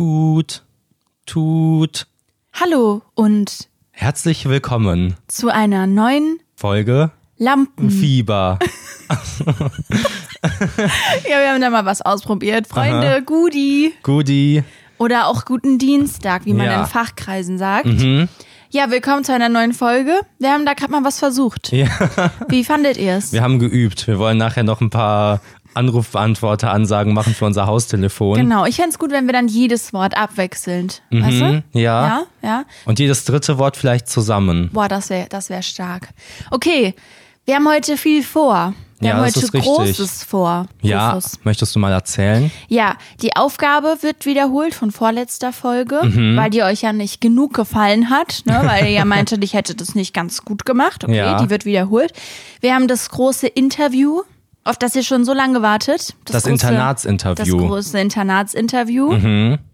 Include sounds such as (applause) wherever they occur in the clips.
Tut, tut. Hallo und Herzlich willkommen. zu einer neuen Folge Lampen. Fieber. (laughs) Ja, wir haben da mal was ausprobiert. Freunde, Gudi Goodie. oder auch guten Dienstag, wie man Ja. in Fachkreisen sagt. Mhm. Ja, willkommen zu einer neuen Folge. Wir haben da gerade mal was versucht. Ja, Wie fandet ihr es? wir haben geübt. Wir wollen nachher noch ein paar Anrufbeantworter-Ansagen machen für unser Haustelefon. Genau, ich fände es gut, wenn wir dann jedes Wort abwechselnd. Weißt du? Mhm, ja. Ja, ja. Und jedes dritte Wort vielleicht zusammen. Boah, das wäre das wär stark. Okay, wir haben heute viel vor. Wir Ja, haben das heute ist richtig. Großes vor. Ja, Rufus. möchtest du mal erzählen? Ja, die Aufgabe wird wiederholt von vorletzter Folge, Mhm. weil die euch ja nicht genug gefallen hat, ne? (laughs) weil ihr ja meintet, ich hätte das nicht ganz gut gemacht. Okay, Ja. die wird wiederholt. Wir haben das große Interview, auf das ihr schon so lange wartet. Das große- Internatsinterview. Mhm. Das große Internatsinterview.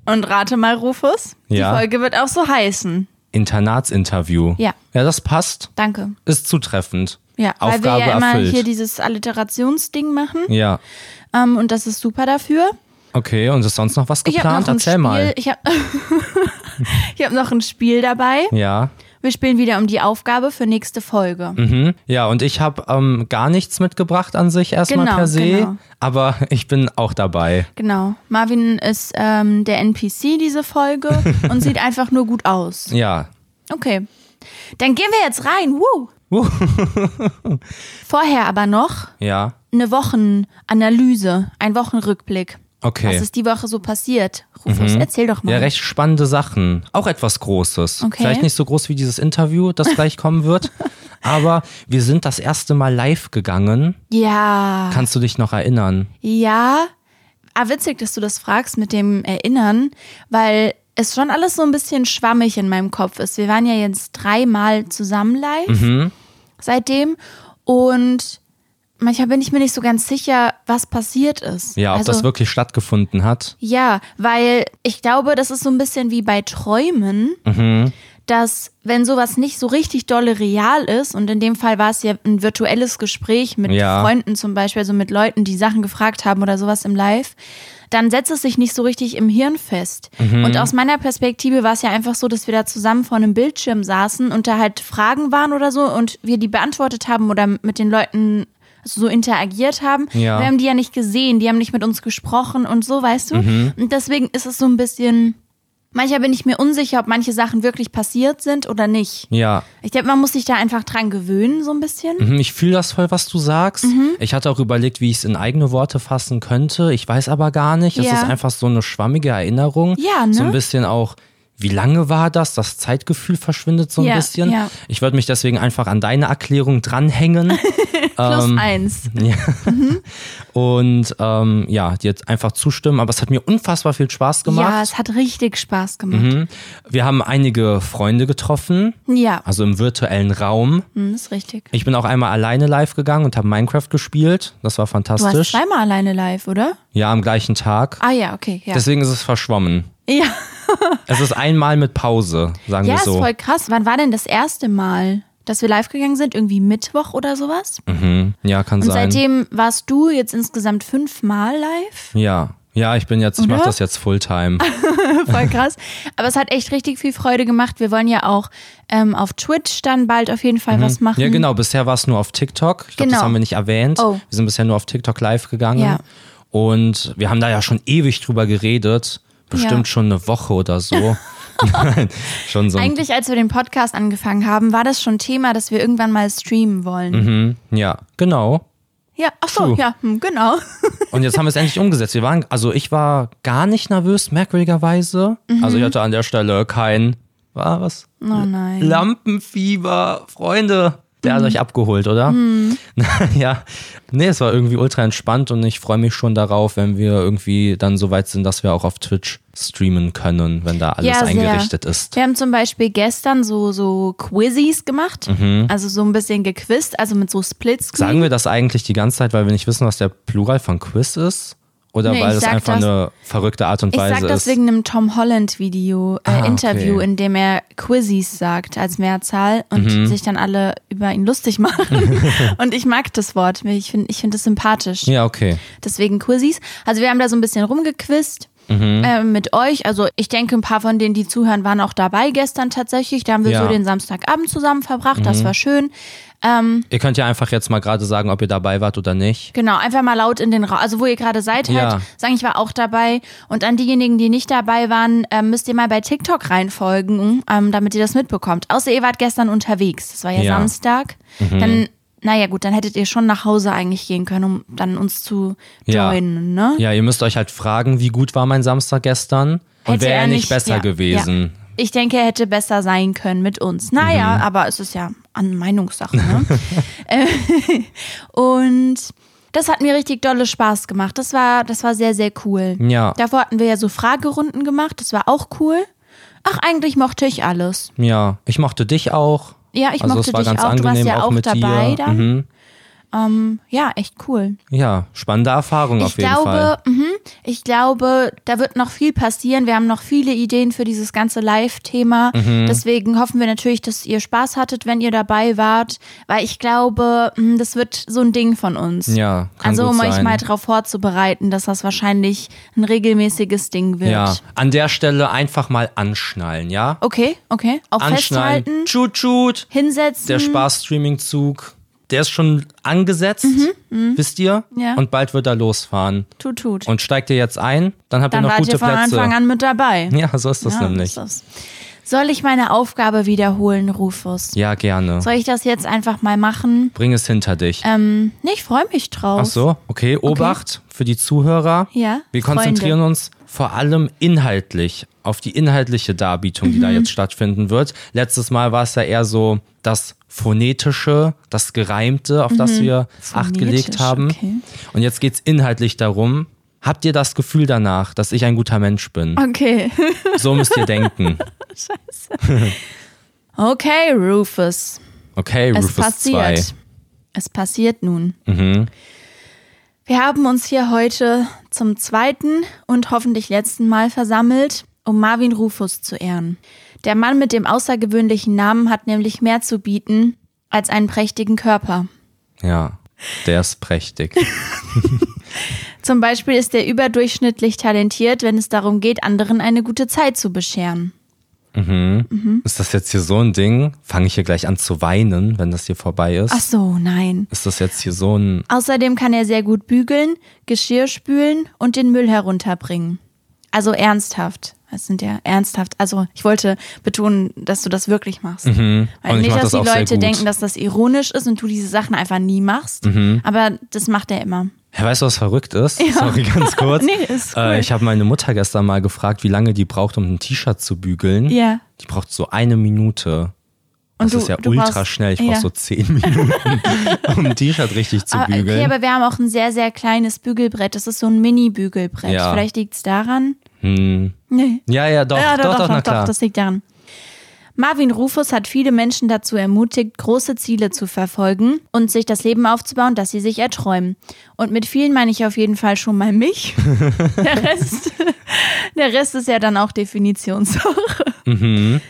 Und rate mal, Rufus, Ja. die Folge wird auch so heißen. Internatsinterview. Ja. Ja, das passt. Danke. Ist zutreffend. Ja, weil Aufgabe wir ja immer erfüllt. hier dieses Alliterationsding machen. Ja. Ähm, und das ist super dafür. Okay, und ist sonst noch was Ich geplant? noch ein Erzähl Spiel. mal. Ich habe (laughs) ich hab noch ein Spiel dabei. Ja. Wir spielen wieder um die Aufgabe für nächste Folge. Mhm. Ja, und ich habe ähm, gar nichts mitgebracht an sich erstmal Genau, per se, genau. aber (laughs) ich bin auch dabei. Genau. Marvin ist ähm, der NPC diese Folge (laughs) und sieht einfach nur gut aus. Ja. Okay. Dann gehen wir jetzt rein. Woo. Uh. (laughs) Vorher aber noch Ja. eine Wochenanalyse, ein Wochenrückblick. Okay. Mhm. Was ist die Woche so passiert? Rufus, erzähl doch mal. Ja, recht spannende Sachen. Auch etwas Großes. Okay. Vielleicht nicht so groß wie dieses Interview, das gleich kommen wird. (laughs) Aber wir sind das erste Mal live gegangen. Ja. Kannst du dich noch erinnern? Ja, ah, witzig, dass du das fragst mit dem Erinnern, weil es schon alles so ein bisschen schwammig in meinem Kopf ist. Wir waren ja jetzt dreimal zusammen live Mhm. seitdem und manchmal bin ich mir nicht so ganz sicher, was passiert ist. Ja, ob also, das wirklich stattgefunden hat. Ja, weil ich glaube, das ist so ein bisschen wie bei Träumen, Mhm. dass wenn sowas nicht so richtig dolle real ist, und in dem Fall war es ja ein virtuelles Gespräch mit Ja. Freunden zum Beispiel, also mit Leuten, die Sachen gefragt haben oder sowas im Live, dann setzt es sich nicht so richtig im Hirn fest. Mhm. Und aus meiner Perspektive war es ja einfach so, dass wir da zusammen vor einem Bildschirm saßen und da halt Fragen waren oder so und wir die beantwortet haben oder mit den Leuten so interagiert haben. Ja. Wir haben die ja nicht gesehen, die haben nicht mit uns gesprochen und so, weißt du? Mhm. Und deswegen ist es so ein bisschen, manchmal bin ich mir unsicher, ob manche Sachen wirklich passiert sind oder nicht. Ja. Ich glaube, man muss sich da einfach dran gewöhnen, so ein bisschen. Mhm, Ich fühle das voll, was du sagst. Mhm. Ich hatte auch überlegt, wie ich es in eigene Worte fassen könnte. Ich weiß aber gar nicht. Es Ja. ist einfach so eine schwammige Erinnerung. Ja, ne? So ein bisschen auch, wie lange war das? Das Zeitgefühl verschwindet so ein Ja, bisschen. ja. Ich würde mich deswegen einfach an deine Erklärung dranhängen. (laughs) Plus Ähm, eins. (laughs) ja. Und ähm, ja, dir jetzt einfach zustimmen. Aber es hat mir unfassbar viel Spaß gemacht. Ja, es hat richtig Spaß gemacht. Mhm. Wir haben einige Freunde getroffen, Ja, also im virtuellen Raum. hm, ist richtig. Ich bin auch einmal alleine live gegangen und habe Minecraft gespielt. Das war Du warst fantastisch. zweimal alleine live, oder? Ja, am gleichen Tag. Ah ja, okay, ja. Deswegen ist es verschwommen. Ja, (laughs) Es ist einmal mit Pause, sagen ja wir ist so. voll krass. Wann war denn das erste Mal, dass wir live gegangen sind? Irgendwie Mittwoch oder sowas? Mhm. Ja, kann Und sein. seitdem warst du jetzt insgesamt fünfmal live? Ja. Ja, ich bin jetzt, ich mache das jetzt Fulltime. (laughs) Voll (laughs) krass. Aber es hat echt richtig viel Freude gemacht. Wir wollen ja auch ähm, auf Twitch dann bald auf jeden Fall was machen. Mhm. Ja, genau. Bisher war es nur auf TikTok. Ich glaube, Genau. das haben wir nicht erwähnt. Oh. Wir sind bisher nur auf TikTok live gegangen. Ja. Und wir haben da ja schon ewig drüber geredet. Bestimmt Ja. schon eine Woche oder so. (laughs) Nein, schon so. Eigentlich, als wir den Podcast angefangen haben, war das schon Thema, dass wir irgendwann mal streamen wollen. Mhm. Ja, genau. Ja, ach so, True. ja, hm, genau. (laughs) Und jetzt haben wir es endlich umgesetzt. Wir waren, also ich war gar nicht nervös, merkwürdigerweise. Mhm. Also ich hatte an der Stelle kein, war was? Oh nein. Lampenfieber, Freunde. Der Mhm. hat euch abgeholt, oder? (laughs) ja. Nee, es war irgendwie ultra entspannt und ich freue mich schon darauf, wenn wir irgendwie dann so weit sind, dass wir auch auf Twitch streamen können, wenn da alles Ja, eingerichtet ist. Wir haben zum Beispiel gestern so, so Quizzes gemacht, also so ein bisschen gequizt, also mit so Splitscreen. Sagen wir das eigentlich die ganze Zeit, weil wir nicht wissen, was der Plural von Quiz ist? Oder Nee, weil ich das einfach das- eine verrückte Art und Ich Weise sag das ist? wegen einem Tom Holland Video, äh, Ah, okay. Interview, in dem er Quizzes sagt als Mehrzahl und Mhm. sich dann alle über ihn lustig (laughs) machen. (laughs) und ich mag das Wort. Ich finde ich finde das sympathisch. ja, okay. Deswegen Quizzes. Also wir haben da so ein bisschen rumgequizt. Mhm. äh, mit euch. Also ich denke, ein paar von denen, die zuhören, waren auch dabei gestern tatsächlich. Da haben wir Ja. Mhm. so den Samstagabend zusammen verbracht. Das war schön. Ähm, Ihr könnt ja einfach jetzt mal gerade sagen, ob ihr dabei wart oder nicht. Genau, einfach mal laut in den Raum, also wo ihr gerade seid, halt Ja. sagen, ich war auch dabei. Und an diejenigen, die nicht dabei waren, ähm, müsst ihr mal bei TikTok reinfolgen, ähm, damit ihr das mitbekommt. Außer ihr wart gestern unterwegs, das war ja, Ja. Mhm. Samstag. Dann, naja gut, dann hättet ihr schon nach Hause eigentlich gehen können, um dann uns zu Ja. joinen, ne? Ja, ihr müsst euch halt fragen, wie gut war mein Samstag gestern und wäre er nicht besser ja, gewesen. Ich denke, er hätte besser sein können mit uns. Naja, Mhm. aber es ist ja an Meinungssache. Ne? (laughs) Äh, (laughs) und das hat mir richtig dolle Spaß gemacht. Das war, das war sehr, sehr cool. Ja. Davor hatten wir ja so Fragerunden gemacht. Das war auch cool. Ach, eigentlich mochte ich alles. Ja, ich mochte dich auch. Ja, ich also mochte dich auch. Du warst ja auch auch dabei dir. dann. Mhm. Ähm, ja, echt cool. Ja, spannende Erfahrung auf Ich jeden Fall. glaube, mhm, ich glaube, da wird noch viel passieren. Wir haben noch viele Ideen für dieses ganze Live-Thema. Mhm. Deswegen hoffen wir natürlich, dass ihr Spaß hattet, wenn ihr dabei wart, weil ich glaube, mh, das wird so ein Ding von uns. Ja, kann also um euch sein. mal darauf vorzubereiten, dass das wahrscheinlich ein regelmäßiges Ding wird. Ja, an der Stelle einfach mal anschnallen, ja? Okay, okay. Auch Anschnallen. festhalten, Tschut, tschut. hinsetzen. Der Spaß-Streaming-Zug, der ist schon angesetzt, wisst ihr? Mhm, Ja. Und bald wird er losfahren. Tut, tut. Und steigt ihr jetzt ein, dann habt Dann ihr noch wart gute ihr von Plätze. Anfang an mit dabei. Ja, so ist das Ja, nämlich. ist das. Soll ich meine Aufgabe wiederholen, Rufus? Ja, gerne. Soll ich das jetzt einfach mal machen? Bring es hinter dich. Ähm, nee, ich freue mich drauf. Ach so, okay. Obacht für die Zuhörer. Ja, Wir Freunde. konzentrieren uns vor allem inhaltlich auf die inhaltliche Darbietung, die da Mhm. jetzt stattfinden wird. Letztes Mal war es ja eher so das phonetische, das gereimte, auf das wir Acht gelegt Mhm. Phonetisch, haben. okay. Und jetzt geht's inhaltlich darum. Habt ihr das Gefühl danach, dass ich ein guter Mensch bin? Okay. (laughs) So müsst ihr denken. Okay, Rufus. Okay, Es Rufus passiert. 2. Es passiert nun. Mhm. Wir haben uns hier heute zum zweiten und hoffentlich letzten Mal versammelt, um Marvin Rufus zu ehren. Der Mann mit dem außergewöhnlichen Namen hat nämlich mehr zu bieten als einen prächtigen Körper. Ja, der ist prächtig. (laughs) Zum Beispiel ist er überdurchschnittlich talentiert, wenn es darum geht, anderen eine gute Zeit zu bescheren. Ist das jetzt hier so ein Ding? Fange ich hier gleich an zu weinen, wenn das hier vorbei ist? Ach so, nein. Ist das jetzt hier so ein. Außerdem kann er sehr gut bügeln, Geschirr spülen und den Müll herunterbringen. Also ernsthaft. Das sind ja ernsthaft. Also ich wollte betonen, dass du das wirklich machst. Weil Mhm. Ich nicht, dass das die Leute. Mhm. denken, dass das ironisch ist und du diese Sachen einfach nie machst. Aber das macht er immer. Ja, weißt du, was verrückt ist? Sorry, ganz (laughs) kurz. Nee, ist cool. äh, ich habe meine Mutter gestern mal gefragt, wie lange die braucht, um ein T-Shirt zu bügeln. Ja. Die braucht so eine Minute. Das Und du- ist ja ultra brauchst- schnell. Ich ja. brauche so zehn (laughs) Minuten, um ein T-Shirt richtig zu Ah, bügeln. okay, aber wir haben auch ein sehr, sehr kleines Bügelbrett. Das ist so ein Mini-Bügelbrett. Ja. Vielleicht liegt es daran. hm. Nee. Ja, ja, doch, Ja, doch, doch, na klar. das liegt daran. Marvin Rufus hat viele Menschen dazu ermutigt, große Ziele zu verfolgen und sich das Leben aufzubauen, das sie sich erträumen. Und mit vielen meine ich auf jeden Fall schon mal mich. (laughs) der, Rest, der Rest ist ja dann auch Definitionssache. Mhm.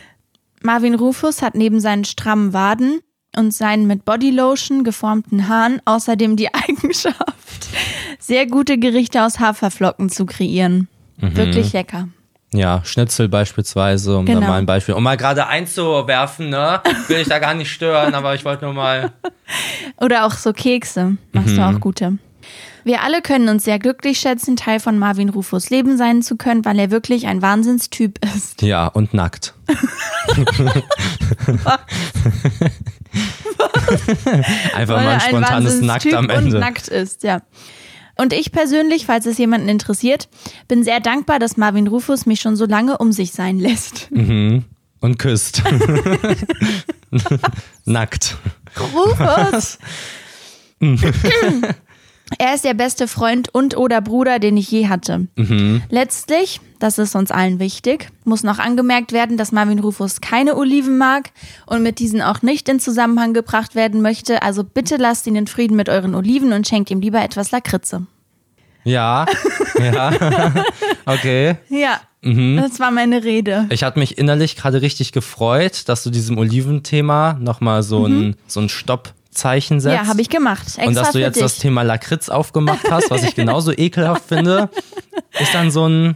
Marvin Rufus hat neben seinen strammen Waden und seinen mit Bodylotion geformten Haaren außerdem die (laughs) Eigenschaft, sehr gute Gerichte aus Haferflocken zu kreieren. Mhm. Wirklich lecker. Ja, Schnitzel beispielsweise, um da Genau. mal ein Beispiel. Um mal gerade einzuwerfen, ne? Will ich da gar nicht stören, aber ich wollte nur mal. (laughs) Oder auch so Kekse. Machst du auch gute. Wir alle können uns sehr glücklich schätzen, Teil von Marvin Rufus Leben sein zu können, weil er wirklich ein Wahnsinnstyp ist. Ja, und nackt. (laughs) Einfach Weil mal ein spontanes Nackt am Ende. Und nackt ist, ja. Und ich persönlich, falls es jemanden interessiert, bin sehr dankbar, dass Marvin Rufus mich schon so lange um sich sein lässt. Mhm. Und küsst. (laughs) Nackt. Rufus! (laughs) er ist der beste Freund und oder Bruder, den ich je hatte. Letztlich, das ist uns allen wichtig, muss noch angemerkt werden, dass Marvin Rufus keine Oliven mag und mit diesen auch nicht in Zusammenhang gebracht werden möchte. Also bitte lasst ihn in Frieden mit euren Oliven und schenkt ihm lieber etwas Lakritze. Ja, (laughs) ja. (laughs) Okay. Ja, Mhm. das war meine Rede. Ich hatte mich innerlich gerade richtig gefreut, dass du diesem Oliventhema nochmal so ein, so ein Stoppzeichen setzt. Mhm. Ja, habe ich gemacht. Extra Und dass du jetzt dich. das Thema Lakritz aufgemacht (laughs) hast, was ich genauso ekelhaft finde, ist dann so ein,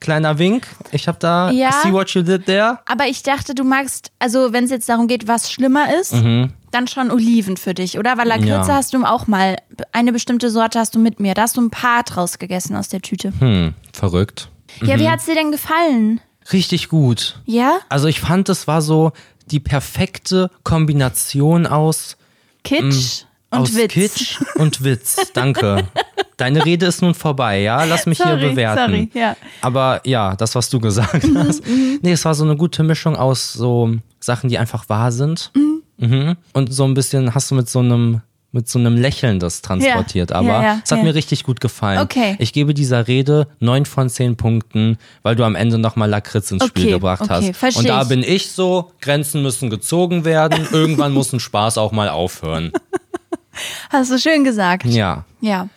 Kleiner Wink. Ich habe da Ja. see what you did there. Aber ich dachte, du magst, also wenn es jetzt darum geht, was schlimmer ist, dann schon Oliven für dich, oder? Weil Lakritze Mhm. Ja. hast du auch mal, eine bestimmte Sorte hast du mit mir. Da hast du ein paar draus gegessen aus der Tüte. Hm, verrückt. Ja, Mhm. wie hat's dir denn gefallen? Richtig gut. Ja? Also ich fand, es war so die perfekte Kombination aus Kitsch und Mm, aus Witz. Kitsch und Witz. Danke. Deine Rede ist nun vorbei, ja? Lass mich Sorry, hier bewerten. sorry, ja. Aber ja, das, was du gesagt Mhm, hast. Nee, es war so eine gute Mischung aus so Sachen, die einfach wahr sind. Mhm. Und so ein bisschen hast du mit so einem mit so einem Lächeln das transportiert. Ja, Aber ja, ja, es hat mir richtig gut gefallen. Okay. Ich gebe dieser Rede neun von zehn Punkten, weil du am Ende nochmal Lakritz ins Spiel Okay, gebracht okay, hast. versteh Und da bin ich so, Grenzen müssen gezogen werden. (laughs) Irgendwann muss ein Spaß auch mal aufhören. Hast du schön gesagt. Ja. Ja.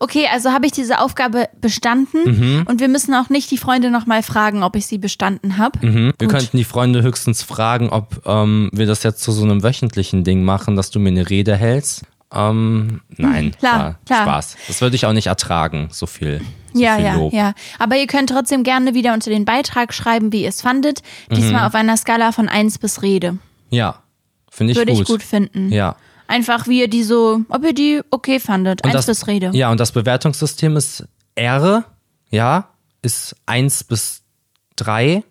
Okay, also habe ich diese Aufgabe bestanden Mhm. und wir müssen auch nicht die Freunde nochmal fragen, ob ich sie bestanden habe. Mhm. Wir könnten die Freunde höchstens fragen, ob ähm, wir das jetzt zu so einem wöchentlichen Ding machen, dass du mir eine Rede hältst. Ähm, nein, klar, war klar. Spaß. Das würde ich auch nicht ertragen, so viel, so Ja, viel ja, Lob. ja. Aber ihr könnt trotzdem gerne wieder unter den Beitrag schreiben, wie ihr es fandet. Diesmal Mhm. auf einer Skala von 1 bis Rede. Ja, finde ich Würde gut. ich gut finden. Ja. Einfach wie ihr die so, ob ihr die okay fandet. Und 1 das, bis Rede. Ja, und das Bewertungssystem ist R, ja, ist 1 bis 3.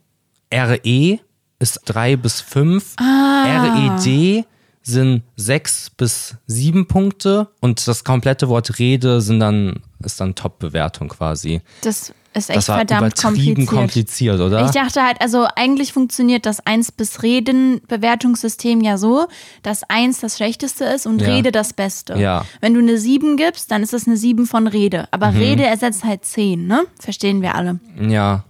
RE ist 3 bis 5. Ah. RED sind 6 bis 7 Punkte und das komplette Wort Rede sind dann, ist dann Top-Bewertung quasi. Das ist echt Das war verdammt übertrieben kompliziert. kompliziert, oder? Ich dachte halt, also eigentlich funktioniert das 1 bis Reden Bewertungssystem ja so, dass 1 das schlechteste ist und Ja. Rede das Beste. Ja. Mhm. Wenn du eine 7 gibst, dann ist es eine 7 von Rede. Aber Rede ersetzt halt 10, ne? Verstehen wir alle. ja.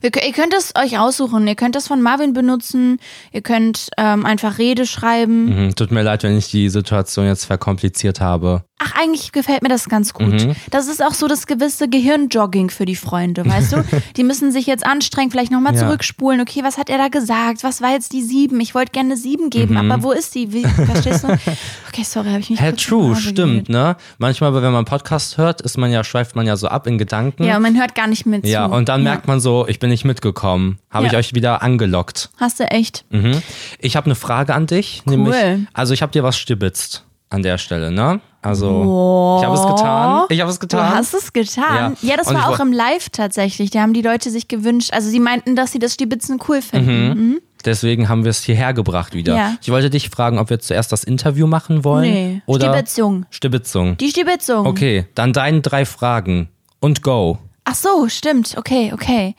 Wir, ihr könnt es euch aussuchen. Ihr könnt das von Marvin benutzen. Ihr könnt ähm, einfach Rede schreiben. Mhm. Tut mir leid, wenn ich die Situation jetzt verkompliziert habe. Ach, eigentlich gefällt mir das ganz gut. Mhm. Das ist auch so das gewisse Gehirnjogging für die Freunde, weißt du? (laughs) Die müssen sich jetzt anstrengen, vielleicht nochmal Ja. zurückspulen. Okay, was hat er da gesagt? Was war jetzt die sieben? Ich wollte gerne sieben geben, Mhm. aber wo ist die? Wie, verstehst du? (laughs) Okay, sorry, habe ich mich die true, stimmt, ne? Manchmal, wenn man einen Podcast hört, ist man ja, schweift man ja so ab in Gedanken. Ja, und man hört gar nicht zu. Ja, und dann Ja. merkt man so, ich bin nicht mitgekommen. Habe ich Ja. euch wieder angelockt. Hast du echt? Mhm. Ich habe eine Frage an dich. Nämlich, also ich habe dir was stibitzt an der Stelle, ne? Also, ich habe es getan. Ich habe es Du getan. hast es getan. Ja. Ja, das Und war auch im Live tatsächlich. Da haben die Leute sich gewünscht, also sie meinten, dass sie das Stibitzen cool finden. Mhm. Deswegen haben wir es hierher gebracht wieder. Ja. Ich wollte dich fragen, ob wir zuerst das Interview machen wollen. Nee, oder Stibitzung. Stibitzung. Die Stibitzung. Okay, dann deine drei Fragen. Und go. Ach so, stimmt. Okay, okay.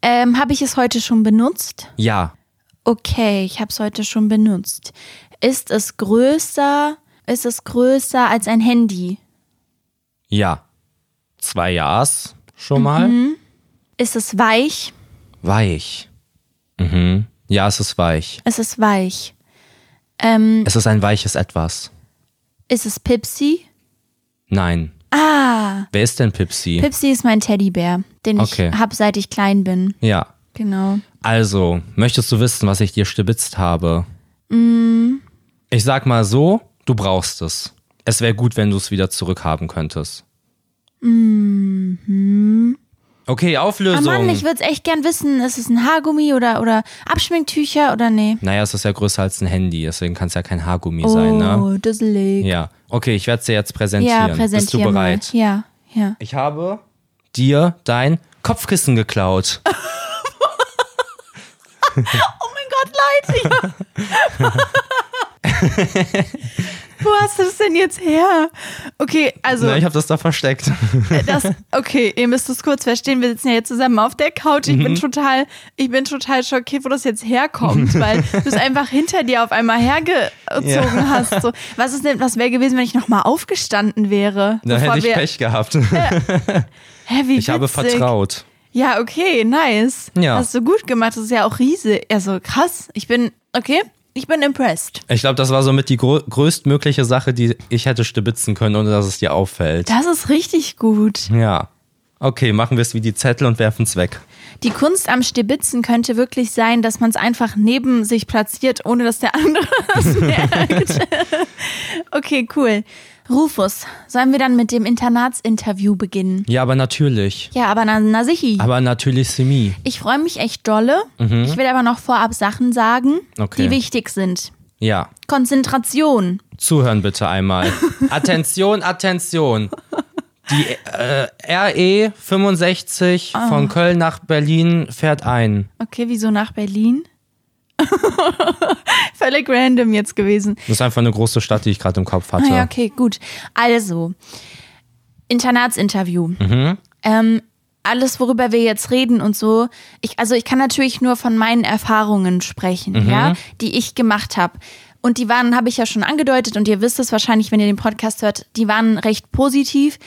Ähm, habe ich es heute schon benutzt? Ja. Okay, ich habe es heute schon benutzt. Ist es größer? Ist es größer als ein Handy? Ja. Zwei Ja's schon mal. Mhm. Ist es weich? Weich. Mhm. Ja, es ist weich. Es ist weich. Ähm, Es ist ein weiches Etwas. ist es Pipsi? Nein. Ah, Wer ist denn Pipsi? Pipsi ist mein Teddybär, den Okay. ich habe, seit ich klein bin. ja. Genau. Also, möchtest du wissen, was ich dir stibitzt habe? Mm. Ich sag mal so, du brauchst es. Es wäre gut, wenn du es wieder zurückhaben könntest. Okay, Ah Auflösung. Mann, ich würde es echt gern wissen. Ist es ein Haargummi oder, oder Abschminktücher oder nee? naja, es ist ja größer als ein Handy, deswegen kann es ja kein Haargummi sein, ne? Oh, dusselig. Ja. Okay, ich werde es dir jetzt präsentieren. Ja, präsentier Bist du bereit? Mal. Ja, ja. Ich habe dir dein Kopfkissen geklaut. (laughs) Oh mein Gott, leid. (laughs) Wo hast du das denn jetzt her? Okay, also Na, ich habe das da versteckt. das, okay, ihr müsst es kurz verstehen. Wir sitzen ja jetzt zusammen auf der Couch. Ich bin Mhm. total, ich bin total schockiert, wo das jetzt herkommt, (laughs) weil du es einfach hinter dir auf einmal hergezogen Ja. hast. So, was ist denn, was wäre gewesen, wenn ich nochmal aufgestanden wäre? Da hätte ich wir- Pech gehabt. (laughs) Hä, wie Ich habe witzig. vertraut. Ja, okay, nice. Ja. Hast du gut gemacht. Das ist ja auch riesig. Also krass. Ich bin, okay, ich bin impressed. Ich glaube, das war somit die grö größtmögliche Sache, die ich hätte stibitzen können, ohne dass es dir auffällt. Das ist richtig gut. Ja. Okay, machen wir es wie die Zettel und werfen es weg. Die Kunst am Stibitzen könnte wirklich sein, dass man es einfach neben sich platziert, ohne dass der andere (laughs) es merkt. (laughs) okay, cool. Rufus, sollen wir dann mit dem Internatsinterview beginnen? Ja, aber natürlich. Ja, aber na, na sichi. Aber natürlich Semi. Ich freue mich echt dolle. Ich will aber noch vorab Sachen sagen, Mhm. Okay. die wichtig sind. Ja. Konzentration. Zuhören bitte einmal. (laughs) Attention, Attention. Die äh, RE 65 Ah. von Köln nach Berlin fährt ein. Okay, wieso nach Berlin? (laughs) Völlig random jetzt gewesen. Das ist einfach eine große Stadt, die ich gerade im Kopf hatte. Ah ja, okay, gut. Also, Internatsinterview. Mhm. Ähm, alles, worüber wir jetzt reden und so, ich, also ich kann natürlich nur von meinen Erfahrungen sprechen, Mhm. ja, die ich gemacht habe. Und die waren, habe ich ja schon angedeutet und ihr wisst es wahrscheinlich, wenn ihr den Podcast hört, die waren recht positiv.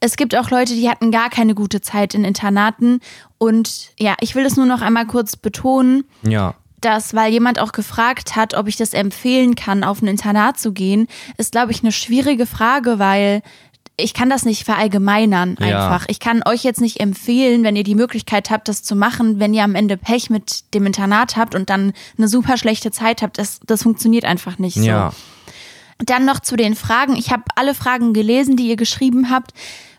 Es gibt auch Leute, die hatten gar keine gute Zeit in Internaten. Und ja, ich will das nur noch einmal kurz betonen Ja. Dass, weil jemand auch gefragt hat, ob ich das empfehlen kann, auf ein Internat zu gehen, ist, glaube ich, eine schwierige Frage, weil ich kann das nicht verallgemeinern Ja. einfach. Ich kann euch jetzt nicht empfehlen, wenn ihr die Möglichkeit habt, das zu machen, wenn ihr am Ende Pech mit dem Internat habt und dann eine super schlechte Zeit habt. Das, das funktioniert einfach nicht so. Ja. Dann noch zu den Fragen. Ich habe alle Fragen gelesen, die ihr geschrieben habt.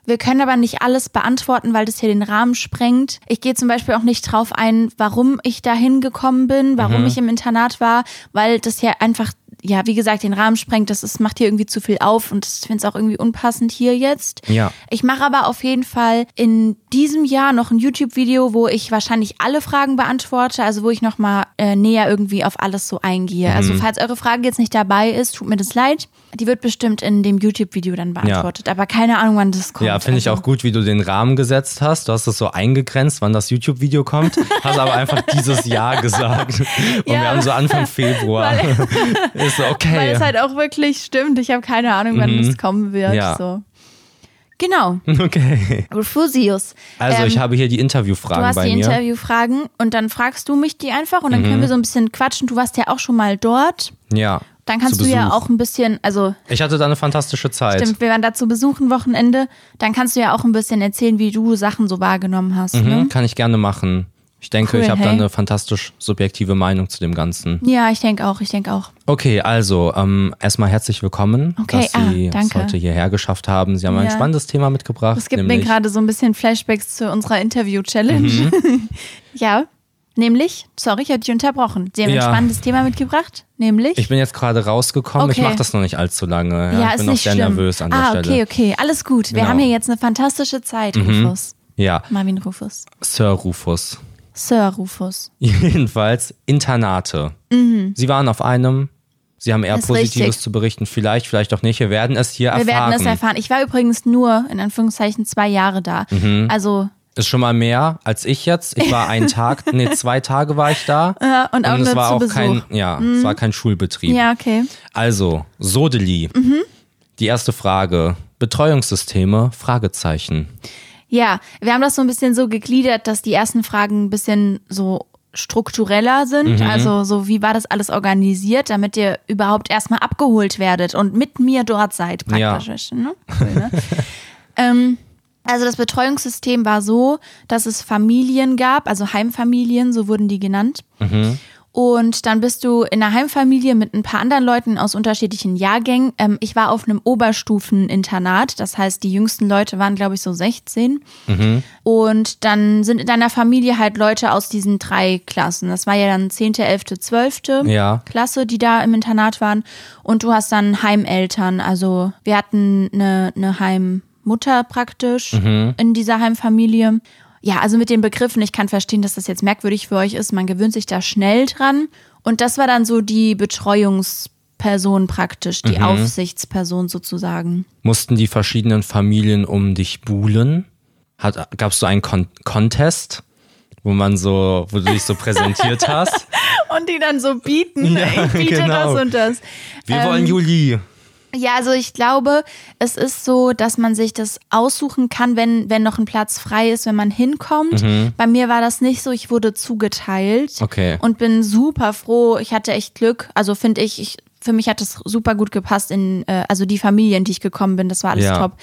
Wir können aber nicht alles beantworten, weil das hier den Rahmen sprengt. Ich gehe zum Beispiel auch nicht drauf ein, warum ich da hingekommen bin, warum ich im Internat war, weil das ja einfach, ja, wie gesagt, den Rahmen sprengt. Das ist, macht hier irgendwie zu viel auf und ich finde es auch irgendwie unpassend hier jetzt. Ja. Ich mache aber auf jeden Fall in diesem Jahr noch ein YouTube-Video, wo ich wahrscheinlich alle Fragen beantworte, also wo ich nochmal äh, näher irgendwie auf alles so eingehe. Also Mhm. falls eure Frage jetzt nicht dabei ist, tut mir das leid. Die wird bestimmt in dem YouTube-Video dann beantwortet. Aber keine Ahnung, wann das kommt. Ja, finde ich Also- auch gut, wie du den Rahmen gesetzt hast. Du hast es so eingegrenzt, wann das YouTube-Video kommt. Hast aber einfach dieses Jahr gesagt. (laughs) Und Ja. wir haben so Anfang (laughs) Februar. (laughs) ist so, Weil okay. es halt auch wirklich stimmt. Ich habe keine Ahnung, wann das kommen wird. Mhm. Ja. So. Genau. (laughs) Okay. Refusius. Also, Ähm, ich habe hier die Du Interviewfragen hast bei die mir. Mhm. Interviewfragen und dann fragst du mich die einfach und dann können wir so ein bisschen quatschen. Du warst ja auch schon mal dort. ja. Dann kannst du ja auch ein bisschen, also Ich hatte da eine fantastische Zeit. stimmt, wir waren da zu besuchen Wochenende. Dann kannst du ja auch ein bisschen erzählen, wie du Sachen so wahrgenommen hast. Mhm, Ne? kann ich gerne machen. Ich denke, Cool, ich habe da hey. eine fantastisch subjektive Meinung zu dem Ganzen. Ja, ich denke auch, ich denke auch. Okay, also ähm, erstmal herzlich willkommen, Okay, dass Sie ah, danke. es heute hierher geschafft haben. Sie haben ein Ja. spannendes Thema mitgebracht. Es gibt mir gerade so ein bisschen Flashbacks zu unserer Interview-Challenge. (laughs) ja, nämlich, sorry, ich habe dich unterbrochen. Sie haben Ja. ein spannendes Thema mitgebracht, nämlich. Ich bin jetzt gerade rausgekommen. Ich Okay. mache das noch nicht allzu lange. Ja, ja, ich bin noch nicht sehr schlimm. nervös an der ah, Stelle. okay, okay, alles gut. Wir Genau. Mhm. haben hier jetzt eine fantastische Zeit, Rufus. Ja, Marvin Rufus. Sir Rufus. Sir Rufus. (laughs) Jedenfalls Internate. Sie waren auf einem. Sie haben eher Mhm. Ist Positives richtig. zu berichten. Vielleicht, vielleicht auch nicht. Wir werden es hier Wir erfahren. werden es erfahren. Ich war übrigens nur, in Anführungszeichen, zwei Jahre da. Mhm. Also, Ist schon mal mehr als ich jetzt. Ich war einen (laughs) Tag, nee, zwei Tage war ich da. ja, und auch und es war auch Besuch. kein, ja, es war kein Schulbetrieb. ja, okay. Also, Sodeli. Mhm. Die erste Frage. Betreuungssysteme? Fragezeichen. Ja, wir haben das so ein bisschen so gegliedert, dass die ersten Fragen ein bisschen so struktureller sind. Mhm. Also so, wie war das alles organisiert, damit ihr überhaupt erstmal abgeholt werdet und mit mir dort seid praktisch. Ne? Cool, ne? (laughs) ähm, also das Betreuungssystem war so, dass es Familien gab, also Heimfamilien, so wurden die genannt. Und dann bist du in einer Heimfamilie mit ein paar anderen Leuten aus unterschiedlichen Jahrgängen. Ähm, ich war auf einem Oberstufeninternat, das heißt, die jüngsten Leute waren, glaube ich, so 16. Und dann sind in deiner Familie halt Leute aus diesen drei Klassen. Das war ja dann 10., 11., 12. Ja. Klasse, die da im Internat waren. Und du hast dann Heimeltern. Also wir hatten eine, eine Heimmutter praktisch in dieser Heimfamilie. Ja, also mit den Begriffen, ich kann verstehen, dass das jetzt merkwürdig für euch ist. Man gewöhnt sich da schnell dran. Und das war dann so die Betreuungsperson praktisch, die Aufsichtsperson sozusagen. Mussten die verschiedenen Familien um dich buhlen? Hat, gab's so einen Con Contest, wo man so, wo du dich so präsentiert (laughs) hast? Und die dann so bieten, Ja, ich biete genau. das und das. Wir Ähm, wollen Juli. Ja, also ich glaube, es ist so, dass man sich das aussuchen kann, wenn, wenn noch ein Platz frei ist, wenn man hinkommt. Bei mir war das nicht so, ich wurde zugeteilt Okay. und bin super froh. Ich hatte echt Glück. Also finde ich, ich für mich hat das super gut gepasst in, äh, also die Familie, in die ich gekommen bin, das war alles Ja. top.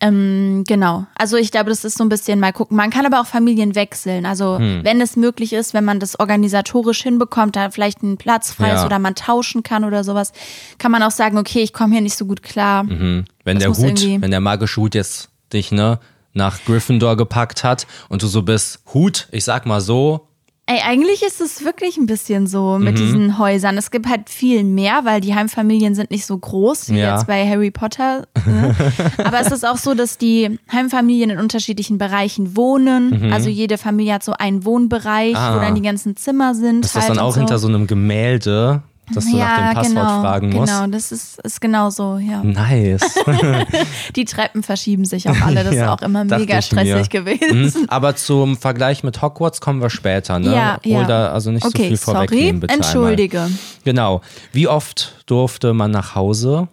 Ähm, genau. Also ich glaube, das ist so ein bisschen mal gucken. Man kann aber auch Familien wechseln. Also Hm. wenn es möglich ist, wenn man das organisatorisch hinbekommt, da vielleicht ein Platz frei ist Ja. oder man tauschen kann oder sowas, kann man auch sagen, okay, ich komme hier nicht so gut klar. Wenn Das der Hut, wenn der magische Hut jetzt dich, ne, nach Gryffindor gepackt hat und du so bist, Hut, ich sag mal so, Ey, eigentlich ist es wirklich ein bisschen so Mhm. mit diesen Häusern. Es gibt halt viel mehr, weil die Heimfamilien sind nicht so groß wie Ja. jetzt bei Harry Potter. Ne? (laughs) Aber es ist auch so, dass die Heimfamilien in unterschiedlichen Bereichen wohnen. Also jede Familie hat so einen Wohnbereich, Mhm. Ah. wo dann die ganzen Zimmer sind. ist das halt dann und auch so. hinter so einem Gemälde, dass du nach dem Passwort genau, fragen musst? Genau, das ist, ist genau so, ja. Nice. (laughs) (laughs) Die Treppen verschieben sich auch alle. Das Ja, ist auch immer mega stressig mir. gewesen. Mhm. Aber zum Vergleich mit Hogwarts kommen wir später, ne? Ja, ja. da also nicht so Okay, viel sorry, vorwegnehmen, bitte entschuldige. Einmal. Genau. Wie oft durfte man nach Hause?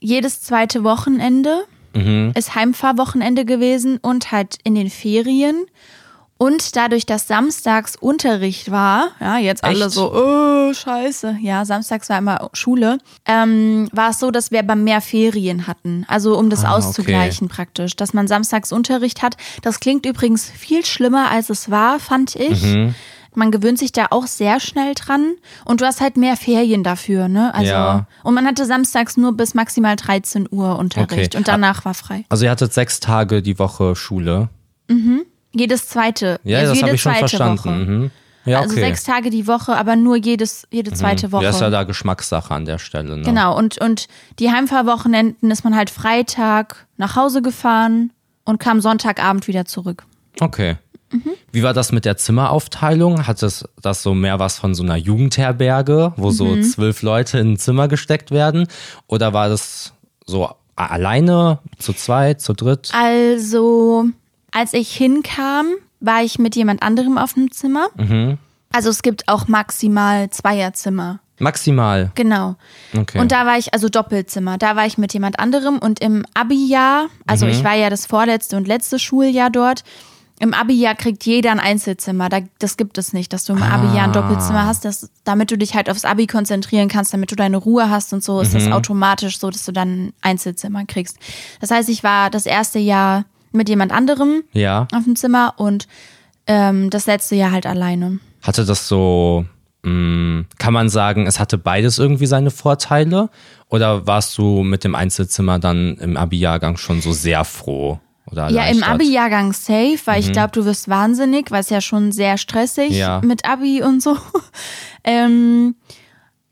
jedes zweite Wochenende Mhm. ist Heimfahrwochenende gewesen und halt in den Ferien. Und dadurch, dass samstags Unterricht war, ja, jetzt alle Echt? so, oh, scheiße. Ja, samstags war immer Schule, ähm, war es so, dass wir aber mehr Ferien hatten. Also um das Ah, auszugleichen praktisch, dass man samstags Unterricht hat. Das klingt übrigens viel schlimmer, als es war, fand ich. Mhm. Man gewöhnt sich da auch sehr schnell dran und du hast halt mehr Ferien dafür, ne? Also Ja. und man hatte samstags nur bis maximal 13 Uhr Unterricht Okay. und danach war frei. Also ihr hattet sechs Tage die Woche Schule. Jedes zweite. Ja, also das habe ich schon verstanden. Woche. Mhm. Ja, okay. Also sechs Tage die Woche, aber nur jedes, jede zweite Woche. Ja, ist ja da Geschmackssache an der Stelle. Ne? Genau, und, und die Heimfahrwochenenden ist man halt Freitag nach Hause gefahren und kam Sonntagabend wieder zurück. Okay. Mhm. Wie war das mit der Zimmeraufteilung? Hat das, das so mehr was von so einer Jugendherberge, wo so Mhm. zwölf Leute in ein Zimmer gesteckt werden? Oder war das so alleine, zu zweit, zu dritt? Also, als ich hinkam, war ich mit jemand anderem auf dem Zimmer. Mhm. Also es gibt auch maximal Zweierzimmer. Maximal. Genau. Okay. Und da war ich, also Doppelzimmer, da war ich mit jemand anderem und im Abi-Jahr, also Mhm. ich war ja das vorletzte und letzte Schuljahr dort, im Abi-Jahr kriegt jeder ein Einzelzimmer. Da, das gibt es nicht, dass du im Abi-Jahr ein Doppelzimmer hast, das, damit du dich halt aufs Abi konzentrieren kannst, damit du deine Ruhe hast und so, ist Mhm. das automatisch so, dass du dann ein Einzelzimmer kriegst. Das heißt, ich war das erste Jahr mit jemand anderem ja. auf dem Zimmer und ähm, das letzte Jahr halt alleine. Hatte das so, mh, kann man sagen, es hatte beides irgendwie seine Vorteile? Oder warst du mit dem Einzelzimmer dann im Abi-Jahrgang schon so sehr froh? Oder Ja, im? Abi-Jahrgang safe, weil ich glaube, du wirst wahnsinnig, weil es ja schon sehr stressig Ja. mit Abi und so. (laughs) ähm,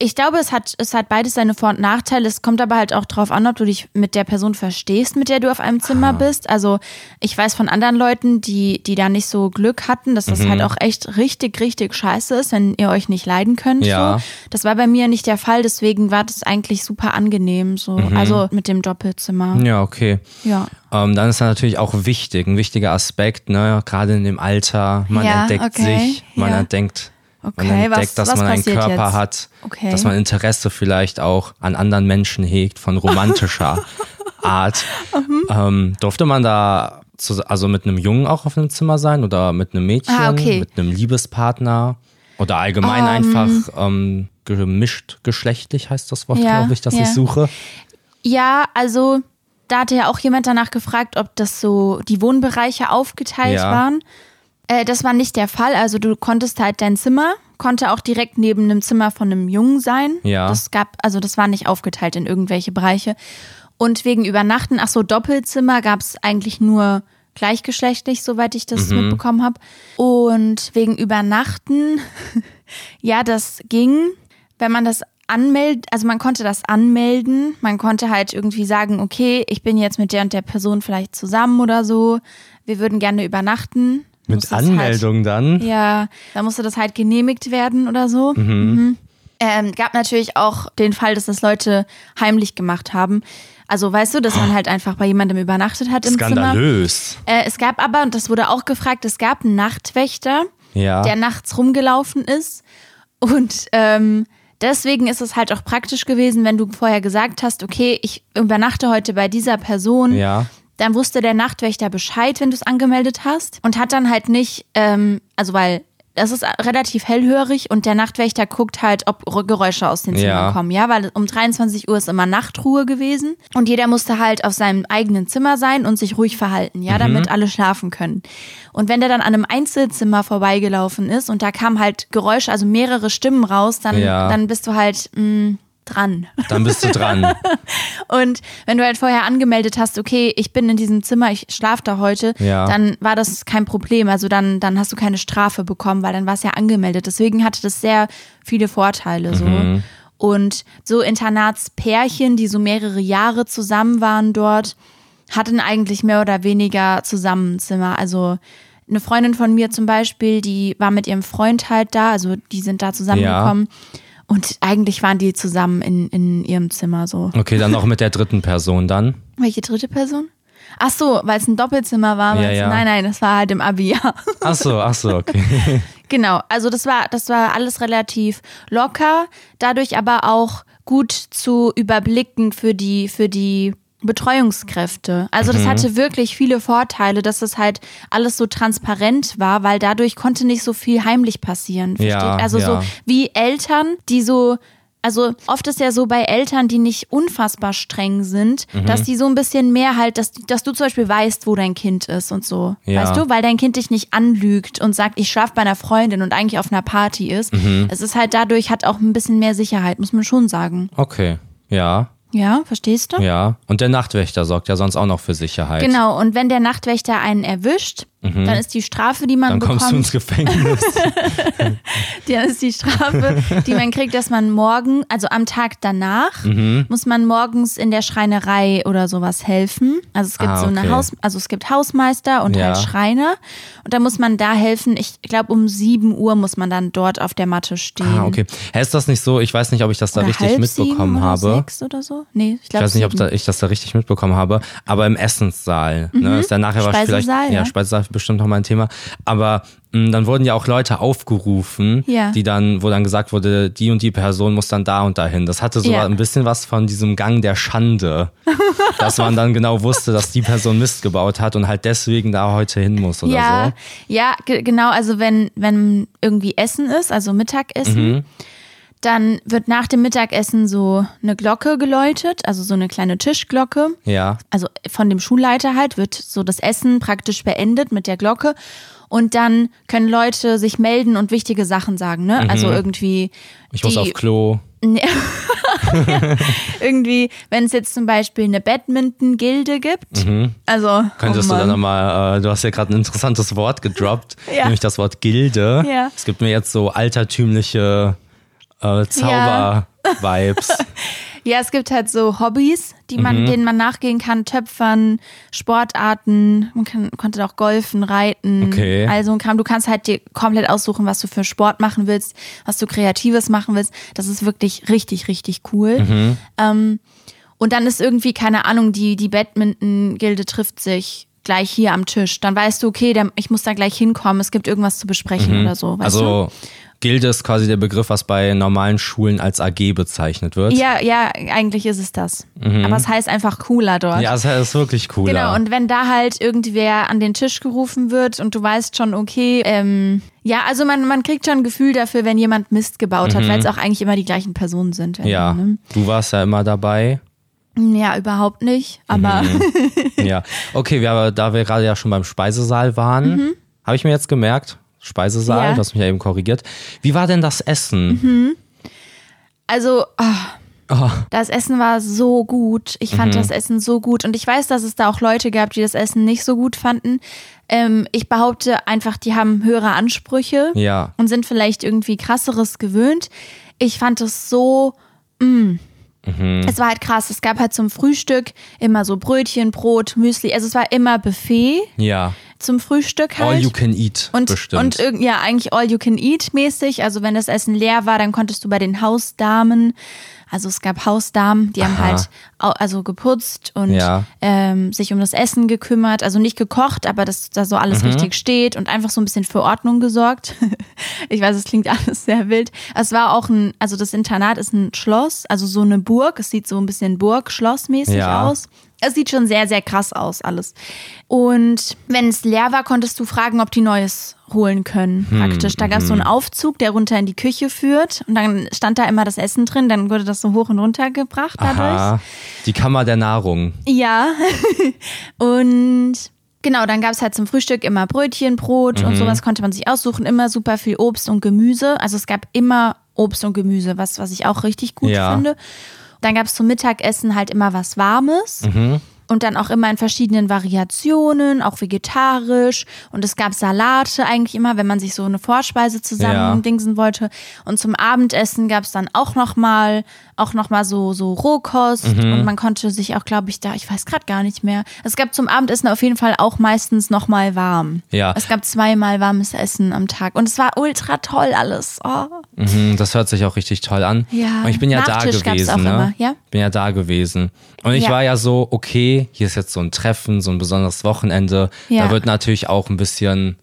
ich glaube, es hat, es hat beides seine Vor- und Nachteile. Es kommt aber halt auch drauf an, ob du dich mit der Person verstehst, mit der du auf einem Zimmer bist. Also ich weiß von anderen Leuten, die, die da nicht so Glück hatten, dass das Mhm. halt auch echt richtig, richtig scheiße ist, wenn ihr euch nicht leiden könnt. Ja. So. Das war bei mir nicht der Fall, deswegen war das eigentlich super angenehm. So. Mhm. Also mit dem Doppelzimmer. Ja, okay. Ja. Ähm, dann ist da natürlich auch wichtig, ein wichtiger Aspekt, ne? gerade in dem Alter, man Ja, entdeckt okay, sich, man ja. entdeckt, man Okay, entdeckt, was- dass was man einen Körper jetzt? hat, Okay. dass man Interesse vielleicht auch an anderen Menschen hegt, von romantischer (laughs) Art. Mhm. ähm, durfte man da zu, also mit einem Jungen auch auf einem Zimmer sein oder mit einem Mädchen, Ah, okay. mit einem Liebespartner oder allgemein einfach ähm, gemischt geschlechtlich heißt das Wort, Ja, glaube ich, das ja. ich suche. Ja, also da hatte ja auch jemand danach gefragt, ob das so die Wohnbereiche aufgeteilt Ja. waren. Äh, das war nicht der Fall. Also du konntest halt dein Zimmer, konnte auch direkt neben einem Zimmer von einem Jungen sein. Ja. Das gab, also das war nicht aufgeteilt in irgendwelche Bereiche. Und wegen Übernachten, ach so, Doppelzimmer gab es eigentlich nur gleichgeschlechtlich, soweit ich das mitbekommen habe. Und wegen Übernachten, (laughs) ja, das ging, wenn man das anmeldet, also man konnte das anmelden, man konnte halt irgendwie sagen, okay, ich bin jetzt mit der und der Person vielleicht zusammen oder so, wir würden gerne übernachten. Mit halt- Anmeldung dann? ja, da musste das halt genehmigt werden oder so. Mhm. Ähm, gab natürlich auch den Fall, dass das Leute heimlich gemacht haben. Also weißt du, dass man halt einfach bei jemandem übernachtet hat im Zimmer. Skandalös. Äh, es gab aber, und das wurde auch gefragt, es gab einen Nachtwächter, Ja. der nachts rumgelaufen ist. Und ähm, deswegen ist es halt auch praktisch gewesen, wenn du vorher gesagt hast, okay, ich übernachte heute bei dieser Person. Ja. Dann wusste der Nachtwächter Bescheid, wenn du es angemeldet hast. Und hat dann halt nicht, ähm, also weil das ist relativ hellhörig und der Nachtwächter guckt halt, ob Geräusche aus den Zimmern Ja. kommen, ja, weil um 23 Uhr ist immer Nachtruhe gewesen und jeder musste halt auf seinem eigenen Zimmer sein und sich ruhig verhalten, ja, damit alle schlafen können. Und wenn der dann an einem Einzelzimmer vorbeigelaufen ist und da kam halt Geräusche, also mehrere Stimmen raus, dann, Ja. dann bist du halt mh, dran. Dann bist du dran. (laughs) Und wenn du halt vorher angemeldet hast, okay, ich bin in diesem Zimmer, ich schlafe da heute, Ja. dann war das kein Problem. Also dann, dann hast du keine Strafe bekommen, weil dann war es ja angemeldet. Deswegen hatte das sehr viele Vorteile so. Mhm. Und so Internatspärchen, die so mehrere Jahre zusammen waren dort, hatten eigentlich mehr oder weniger zusammen ein Zimmer. Also eine Freundin von mir zum Beispiel, die war mit ihrem Freund halt da, also die sind da zusammengekommen. Und eigentlich waren die zusammen in, in ihrem Zimmer so. Okay, dann noch mit der dritten Person dann. Welche dritte Person? Ach so, weil es ein Doppelzimmer war. Ja, ja. Nein, nein, das war halt im Abi, ja. Ach so, ach so, okay. (laughs) genau, also das war, das war alles relativ locker, dadurch aber auch gut zu überblicken für die, für die Betreuungskräfte. Also Mhm. das hatte wirklich viele Vorteile, dass das halt alles so transparent war, weil dadurch konnte nicht so viel heimlich passieren. Ja, versteht? Also ja. so wie Eltern, die so also oft ist ja so bei Eltern, die nicht unfassbar streng sind, Mhm. dass die so ein bisschen mehr halt, dass, dass du zum Beispiel weißt, wo dein Kind ist und so. Ja. Weißt du? Weil dein Kind dich nicht anlügt und sagt, ich schlafe bei einer Freundin und eigentlich auf einer Party ist. Mhm. Es ist halt dadurch, hat auch ein bisschen mehr Sicherheit, muss man schon sagen. Okay, ja, Ja, verstehst du? ja. Und der Nachtwächter sorgt ja sonst auch noch für Sicherheit. Genau, und wenn der Nachtwächter einen erwischt, dann ist die Strafe, die man Mhm. Dann bekommt, kommst du ins Gefängnis. (laughs) dann ist die Strafe, die man kriegt, dass man morgen, also am Tag danach, Mhm. muss man morgens in der Schreinerei oder sowas helfen. Also es gibt Ah, so eine okay. Haus, also es gibt Hausmeister und Ja. halt Schreiner. Und da muss man da helfen. Ich glaube, um 7 Uhr muss man dann dort auf der Matte stehen. ah, okay. Hä, ist das nicht so? Ich weiß nicht, ob ich das da Oder richtig mitbekommen oder habe. Sechs oder so? Nee, ich Ich glaube weiß nicht, ob da, ich das da richtig mitbekommen habe, aber im Essenssaal. Ne, ist ja nachher was vielleicht. Mhm. Speisesaal, ja, ja. Speisesaal bestimmt noch mal ein Thema. Aber mh, dann wurden ja auch Leute aufgerufen, Ja. die dann, wo dann gesagt wurde, die und die Person muss dann da und dahin. Das hatte so Ja. ein bisschen was von diesem Gang der Schande. (laughs) dass man dann genau wusste, dass die Person Mist gebaut hat und halt deswegen da heute hin muss oder ja, so. ja, ge- genau. Also wenn, wenn irgendwie Essen ist, also Mittagessen, Mhm. Dann wird nach dem Mittagessen so eine Glocke geläutet, also so eine kleine Tischglocke. Ja. Also von dem Schulleiter halt wird so das Essen praktisch beendet mit der Glocke. Und dann können Leute sich melden und wichtige Sachen sagen, ne? Also irgendwie. Mhm. Ich muss die- auf Klo. (laughs) irgendwie, wenn es jetzt zum Beispiel eine Badminton-Gilde gibt. Also. Mhm. Könntest oh du dann nochmal, äh, du hast ja gerade ein interessantes Wort gedroppt, Ja. nämlich das Wort Gilde. Ja. Es gibt mir jetzt so altertümliche äh, Zauber-Vibes. (laughs) Ja, es gibt halt so Hobbys, die man, Mhm. denen man nachgehen kann, Töpfern, Sportarten, man kann, konnte auch golfen, reiten, Okay. also Kram. Du kannst halt dir komplett aussuchen, was du für Sport machen willst, was du Kreatives machen willst. Das ist wirklich richtig, richtig cool. Mhm. Ähm, und dann ist irgendwie, keine Ahnung, die, die Badminton-Gilde trifft sich gleich hier am Tisch. Dann weißt du, okay, der, ich muss da gleich hinkommen, es gibt irgendwas zu besprechen oder so. Weißt du? Gilde ist quasi der Begriff, was bei normalen Schulen als AG bezeichnet wird. Ja, ja, eigentlich ist es das. Aber es heißt einfach cooler dort. Mhm. Ja, das ist wirklich cooler. Genau, und wenn da halt irgendwer an den Tisch gerufen wird und du weißt schon, okay, ähm, ja, also man, man kriegt schon ein Gefühl dafür, wenn jemand Mist gebaut hat, weil es auch eigentlich immer die gleichen Personen sind. Mhm. ja, Ne? du warst ja immer dabei. Ja, überhaupt nicht. Aber Mhm. (laughs) ja, okay, wir, da wir gerade ja schon beim Speisesaal waren, habe ich mir jetzt gemerkt, Speisesaal, Mhm. Ja. du hast mich ja eben korrigiert. Wie war denn das Essen? also, ah, Oh, das Essen war so gut. Ich Mhm. fand das Essen so gut. Und ich weiß, dass es da auch Leute gab, die das Essen nicht so gut fanden. Ähm, ich behaupte einfach, die haben höhere Ansprüche. ja. und sind vielleicht irgendwie krasseres gewöhnt. Ich fand es so. Mm. Es war halt krass. Es gab halt zum Frühstück immer so Brötchen, Brot, Müsli. Also es war immer Buffet Ja. zum Frühstück halt. All you can eat, und, bestimmt. und ja, eigentlich all you can eat mäßig. Also wenn das Essen leer war, dann konntest du bei den Hausdamen, also es gab Hausdamen, die haben Aha. halt au- also geputzt und Ja. ähm, sich um das Essen gekümmert. Also nicht gekocht, aber dass da so Mhm. alles richtig steht und einfach so ein bisschen für Ordnung gesorgt. (laughs) Ich weiß, es klingt (laughs) alles sehr wild. Es war auch ein, also das Internat ist ein Schloss, also so eine Burg. Es sieht so ein bisschen Burg-Schlossmäßig Ja. aus. Es sieht schon sehr, sehr krass aus, alles. Und wenn es leer war, konntest du fragen, ob die Neues holen können, Hm, praktisch. Da gab es so einen Aufzug, der runter in die Küche führt. Und dann stand da immer das Essen drin. Dann wurde das so hoch und runter gebracht dadurch. Aha. Die Kammer der Nahrung. Ja. (laughs) und genau, dann gab es halt zum Frühstück immer Brötchen, Brot Mhm. und sowas konnte man sich aussuchen. Immer super viel Obst und Gemüse. Also es gab immer Obst und Gemüse, was, was ich auch richtig gut Ja. finde. Dann gab es zum Mittagessen halt immer was Warmes. Mhm. Und dann auch immer in verschiedenen Variationen, auch vegetarisch. Und es gab Salate eigentlich immer, wenn man sich so eine Vorspeise zusammen Ja. dingsen wollte. Und zum Abendessen gab es dann auch nochmal auch noch mal so, so Rohkost. Mhm. Und man konnte sich auch, glaube ich, da, ich weiß gerade gar nicht mehr. Es gab zum Abendessen auf jeden Fall auch meistens nochmal warm. Ja. Es gab zweimal warmes Essen am Tag. Und es war ultra toll alles. Oh. Mhm, das hört sich auch richtig toll an. Ja. Und ich bin ja Nachtisch da gewesen, ne? ja? Bin ja da gewesen. Und ich Ja. war ja so, okay, hier ist jetzt so ein Treffen, so ein besonderes Wochenende. Ja. Da wird natürlich auch ein bisschen,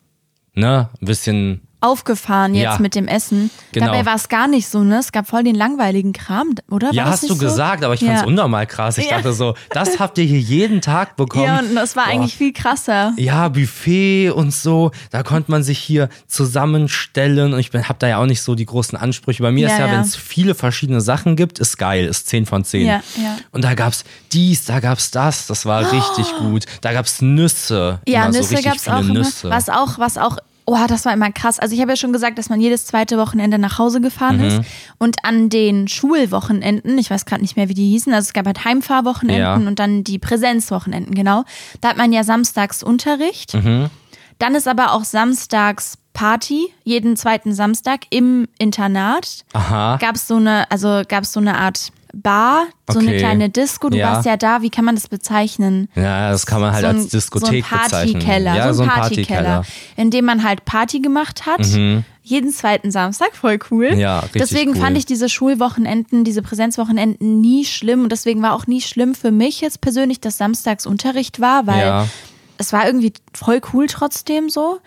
ne, ein bisschen Aufgefahren jetzt Ja. mit dem Essen. Genau. Dabei war es gar nicht so, ne? Es gab voll den langweiligen Kram, oder? Ja, war das hast du so? gesagt, aber ich ja. fand's unnormal krass. Ich Ja. dachte so, das habt ihr hier jeden Tag bekommen. Ja, und das war Boah. eigentlich viel krasser. Ja, Buffet und so, da konnte man sich hier zusammenstellen und ich bin, hab da ja auch nicht so die großen Ansprüche. Bei mir Ja, ist ja, ja. wenn es viele verschiedene Sachen gibt, ist geil, ist 10 von 10. Ja, ja. Und da gab's dies, da gab's das, das war richtig gut. Da gab's Nüsse. Ja, so Nüsse richtig gab's auch. Nüsse. Was auch, was auch, oh, das war immer krass. Also ich habe ja schon gesagt, dass man jedes zweite Wochenende nach Hause gefahren Mhm. ist. Und an den Schulwochenenden, ich weiß gerade nicht mehr, wie die hießen, also es gab halt Heimfahrwochenenden Ja. und dann die Präsenzwochenenden, genau. Da hat man ja samstags Unterricht. Mhm. Dann ist aber auch samstags Party, jeden zweiten Samstag im Internat. Aha. Gab es so eine, also gab es so eine Art Bar, so eine Okay. kleine Disco. Du Ja. warst ja da, wie kann man das bezeichnen? Ja, das kann man halt so ein, als Diskothek so ein bezeichnen. Partykeller, Ja, so ein Partykeller, in dem man halt Party gemacht hat. Jeden zweiten Samstag, voll cool. Mhm. Ja, richtig Deswegen cool. fand ich diese Schulwochenenden, diese Präsenzwochenenden nie schlimm und deswegen war auch nie schlimm für mich jetzt persönlich, dass samstags Unterricht war, weil Ja. es war irgendwie voll cool trotzdem so,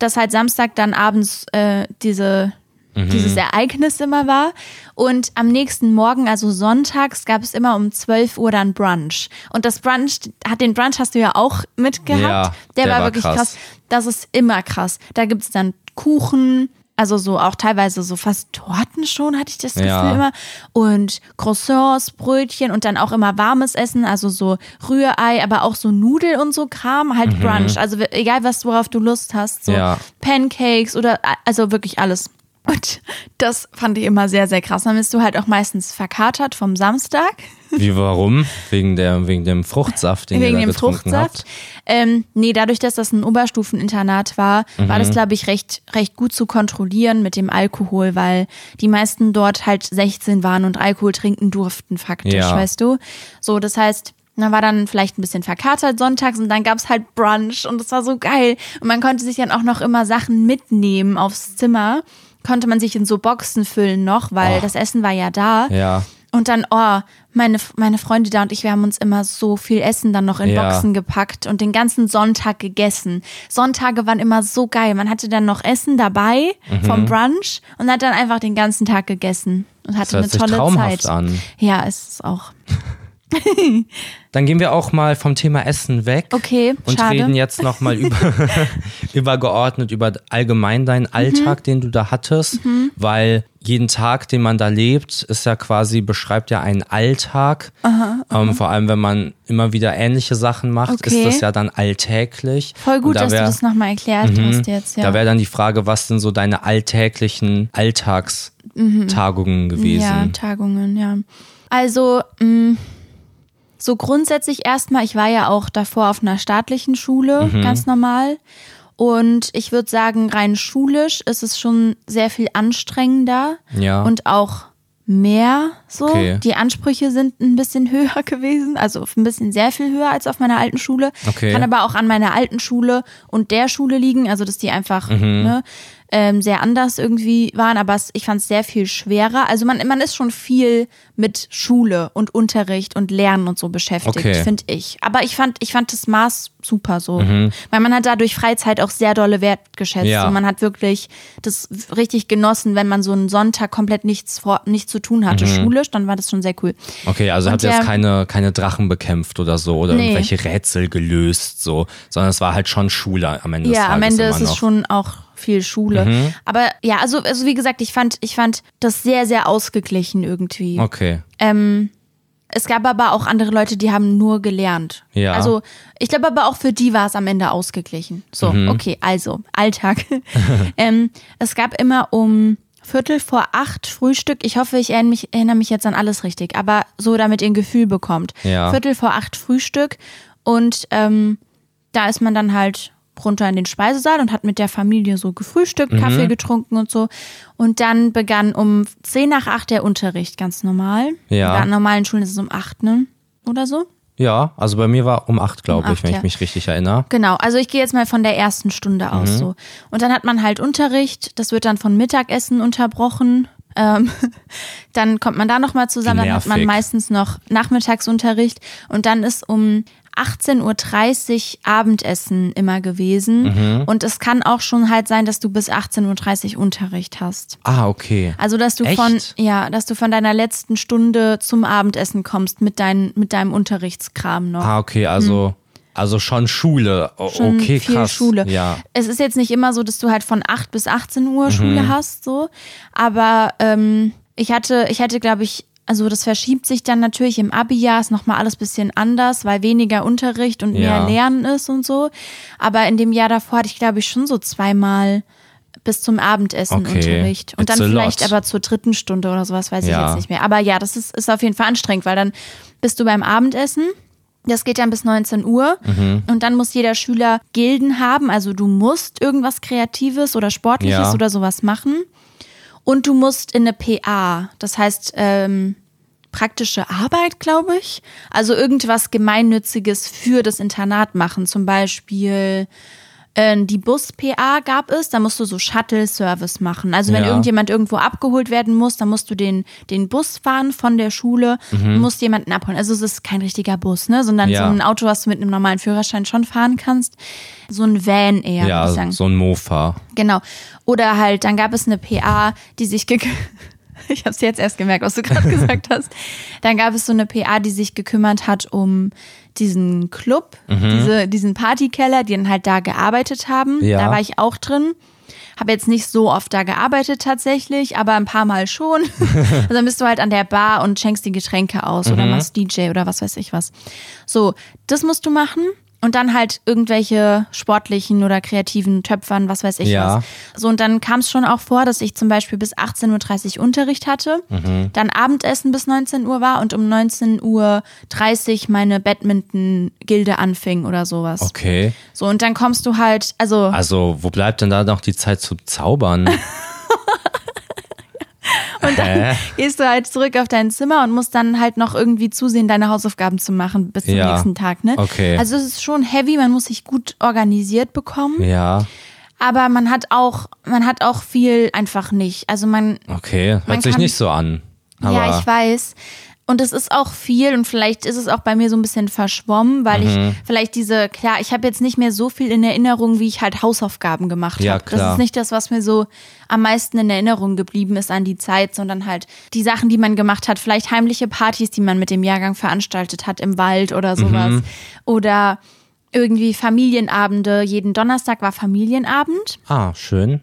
dass halt Samstag dann abends äh, diese Mhm. dieses Ereignis immer war. Und am nächsten Morgen, also sonntags, gab es immer um 12 Uhr dann Brunch. Und das Brunch, hat den Brunch hast du ja auch mitgehabt. Ja, der, der war, war wirklich krass. krass. Das ist immer krass. Da gibt es dann Kuchen, also so auch teilweise so fast Torten schon, hatte ich das Gefühl Ja. immer. Und Croissants, Brötchen und dann auch immer warmes Essen, also so Rührei, aber auch so Nudel und so Kram, halt Brunch. Also egal was, worauf du Lust hast, so Mhm. Ja. Pancakes oder also wirklich alles. Und das fand ich immer sehr, sehr krass. Dann bist du halt auch meistens verkatert vom Samstag. Wie, warum? Wegen, der, wegen dem Fruchtsaft, den wegen ihr da dem getrunken Fruchtsaft. habt? Ähm, nee, dadurch, dass das ein Oberstufeninternat war, war Mhm. das, glaube ich, recht, recht gut zu kontrollieren mit dem Alkohol, weil die meisten dort halt 16 waren und Alkohol trinken durften, faktisch, Ja. weißt du? So, das heißt, man war dann vielleicht ein bisschen verkatert sonntags und dann gab's halt Brunch und das war so geil. Und man konnte sich dann auch noch immer Sachen mitnehmen aufs Zimmer. Konnte man sich in so Boxen füllen noch, weil Oh. das Essen war ja da. Ja. Und dann, oh, meine, meine Freunde da und ich, wir haben uns immer so viel Essen dann noch in Ja. Boxen gepackt und den ganzen Sonntag gegessen. Sonntage waren immer so geil. Man hatte dann noch Essen dabei Mhm. vom Brunch und hat dann einfach den ganzen Tag gegessen und hatte hört eine sich tolle traumhaft Zeit. an. Ja, ist es auch. (laughs) Dann gehen wir auch mal vom Thema Essen weg. Okay, Und schade. reden jetzt nochmal über, (laughs) übergeordnet über allgemein deinen Mhm. Alltag, den du da hattest. Weil jeden Tag, den man da lebt, ist ja quasi, beschreibt ja einen Alltag. ähm, vor allem, wenn man immer wieder ähnliche Sachen macht, Okay. ist das ja dann alltäglich. Voll gut, da dass wär- du das nochmal erklärt Mhm. hast jetzt. Ja. Da wäre dann die Frage, was sind so deine alltäglichen Alltagstagungen gewesen? Ja, Tagungen, ja. Also, mh, so grundsätzlich erstmal, ich war ja auch davor auf einer staatlichen Schule, Mhm. ganz normal. Und ich würde sagen, rein schulisch ist es schon sehr viel anstrengender Ja. und auch mehr so. Okay. Die Ansprüche sind ein bisschen (laughs) höher gewesen, also ein bisschen sehr viel höher als auf meiner alten Schule. Okay. Kann aber auch an meiner alten Schule und der Schule liegen, also dass die einfach Mhm. ne, ähm, sehr anders irgendwie waren, aber es, ich fand es sehr viel schwerer. Also man, man ist schon viel mit Schule und Unterricht und Lernen und so beschäftigt, Okay. finde ich. Aber ich fand, ich fand das Maß super so. Mhm. Weil man hat dadurch Freizeit auch sehr dolle wertgeschätzt. Ja. Und man hat wirklich das richtig genossen, wenn man so einen Sonntag komplett nichts, vor, nichts zu tun hatte, schulisch, dann war das schon sehr cool. Okay, also Und habt ihr jetzt keine, keine Drachen bekämpft oder so oder Nee. irgendwelche Rätsel gelöst, so, sondern es war halt schon Schule am Ende des Ja, Tages am Ende ist es noch. schon auch viel Schule. Mhm. Aber ja, also, also wie gesagt, ich fand, ich fand das sehr, sehr ausgeglichen irgendwie. Okay. Ähm, es gab aber auch andere Leute, die haben nur gelernt. Ja. Also ich glaube aber auch für die war es am Ende ausgeglichen. So, Mhm. okay, also Alltag. (laughs) ähm, es gab immer um Viertel vor acht Frühstück. Ich hoffe, ich erinnere mich, erinnere mich jetzt an alles richtig, aber so, damit ihr ein Gefühl bekommt. Ja. Viertel vor acht Frühstück und ähm, da ist man dann halt runter in den Speisesaal und hat mit der Familie so gefrühstückt, Mhm. Kaffee getrunken und so. Und dann begann um zehn nach acht der Unterricht, ganz normal. Ja. An normalen Schulen ist es um acht, ne? Oder so? Ja, also bei mir war um acht, glaube Um ich, acht, wenn ja. ich mich richtig erinnere. Genau, also ich gehe jetzt mal von der ersten Stunde aus Mhm. so. Und dann hat man halt Unterricht, das wird dann von Mittagessen unterbrochen. Ähm, (laughs) dann kommt man da nochmal zusammen, dann hat man meistens noch Nachmittagsunterricht und dann ist um 18.30 Uhr Abendessen immer gewesen. Mhm. Und es kann auch schon halt sein, dass du bis 18.30 Uhr Unterricht hast. Ah, okay. Also, dass du Echt? von, ja, dass du von deiner letzten Stunde zum Abendessen kommst mit, dein, mit deinem Unterrichtskram noch. Ah, okay, also, also schon Schule. Hm. schon okay, viel krass. Schule. Ja. Es ist jetzt nicht immer so, dass du halt von 8 bis 18 Mhm. Uhr Schule hast, so. Aber ähm, ich hatte, ich hatte, glaube ich, also das verschiebt sich dann natürlich im Abi-Jahr, ist nochmal alles bisschen anders, weil weniger Unterricht und Ja. mehr Lernen ist und so. Aber in dem Jahr davor hatte ich, glaube ich, schon so zweimal bis zum Abendessen Okay. Unterricht. Und It's dann vielleicht lot. aber zur dritten Stunde oder sowas, weiß Ja. ich jetzt nicht mehr. Aber ja, das ist, ist auf jeden Fall anstrengend, weil dann bist du beim Abendessen. Das geht dann bis 19 Uhr Mhm. und dann muss jeder Schüler Gilden haben. Also du musst irgendwas Kreatives oder Sportliches Ja. oder sowas machen. Und du musst in eine PA, das heißt ähm, praktische Arbeit, glaube ich. Also irgendwas Gemeinnütziges für das Internat machen. Zum Beispiel die Bus-PA gab es, da musst du so Shuttle-Service machen. Also wenn Ja. irgendjemand irgendwo abgeholt werden muss, dann musst du den, den Bus fahren von der Schule und musst jemanden abholen. Also es ist kein richtiger Bus, ne? sondern Mhm. Ja. so ein Auto, was du mit einem normalen Führerschein schon fahren kannst. So ein Van eher, Ja, so ein Mofa. Genau. Oder halt, dann gab es eine PA, die sich (laughs) ich habe es jetzt erst gemerkt, was du gerade (laughs) gesagt hast. Dann gab es so eine PA, die sich gekümmert hat um diesen Club, Mhm. diese, diesen Partykeller, die dann halt da gearbeitet haben. Ja. Da war ich auch drin. Habe jetzt nicht so oft da gearbeitet tatsächlich, aber ein paar Mal schon. (laughs) also dann bist du halt an der Bar und schenkst die Getränke aus oder machst DJ oder was weiß ich was. So, das musst du machen. Und dann halt irgendwelche sportlichen oder kreativen Töpfern, was weiß ich Ja. was. So, und dann kam es schon auch vor, dass ich zum Beispiel bis 18.30 Uhr Unterricht hatte, dann Abendessen bis 19 Uhr war und um 19.30 Uhr meine Badminton-Gilde anfing oder sowas. Okay. So, und dann kommst du halt, also, Also, wo bleibt denn da noch die Zeit zu zaubern? (laughs) Hä? gehst du halt zurück auf dein Zimmer und musst dann halt noch irgendwie zusehen, deine Hausaufgaben zu machen bis zum Ja. nächsten Tag, ne? Okay. Also es ist schon heavy, man muss sich gut organisiert bekommen, Ja, aber man hat auch, man hat auch viel einfach nicht. Also man, okay. Hört Man sich kann- nicht so an. Ja, ich weiß. Und es ist auch viel und vielleicht ist es auch bei mir so ein bisschen verschwommen, weil Mhm. ich vielleicht diese, klar, ich habe jetzt nicht mehr so viel in Erinnerung, wie ich halt Hausaufgaben gemacht Ja, habe. Das ist nicht das, was mir so am meisten in Erinnerung geblieben ist an die Zeit, sondern halt die Sachen, die man gemacht hat. Vielleicht heimliche Partys, die man mit dem Jahrgang veranstaltet hat im Wald oder sowas. Mhm. Oder irgendwie Familienabende. Jeden Donnerstag war Familienabend Ah, schön.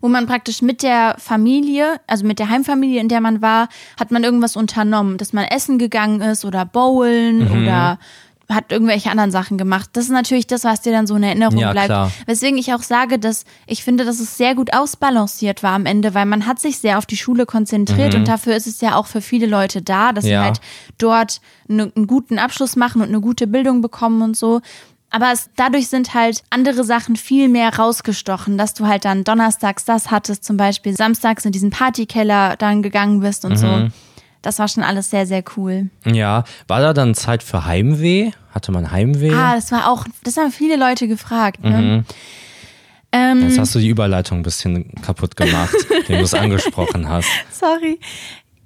Wo man praktisch mit der Familie, also mit der Heimfamilie, in der man war, hat man irgendwas unternommen, dass man essen gegangen ist oder bowlen Mhm. oder hat irgendwelche anderen Sachen gemacht. Das ist natürlich das, was dir dann so in Erinnerung Ja, bleibt. klar. Weswegen ich auch sage, dass ich finde, dass es sehr gut ausbalanciert war am Ende, weil man hat sich sehr auf die Schule konzentriert und dafür ist es ja auch für viele Leute da, dass sie Mhm. Ja. halt dort ne, einen guten Abschluss machen und eine gute Bildung bekommen und so. Aber es, dadurch sind halt andere Sachen viel mehr rausgestochen, dass du halt dann donnerstags das hattest, zum Beispiel samstags in diesen Partykeller dann gegangen bist und Mhm. so. Das war schon alles sehr, sehr cool. Ja, war da dann Zeit für Heimweh? Hatte man Heimweh? Ah, das war auch, das haben viele Leute gefragt. Ne? Mhm. Ähm, Jetzt hast du die Überleitung ein bisschen kaputt gemacht, den du es angesprochen hast. Sorry.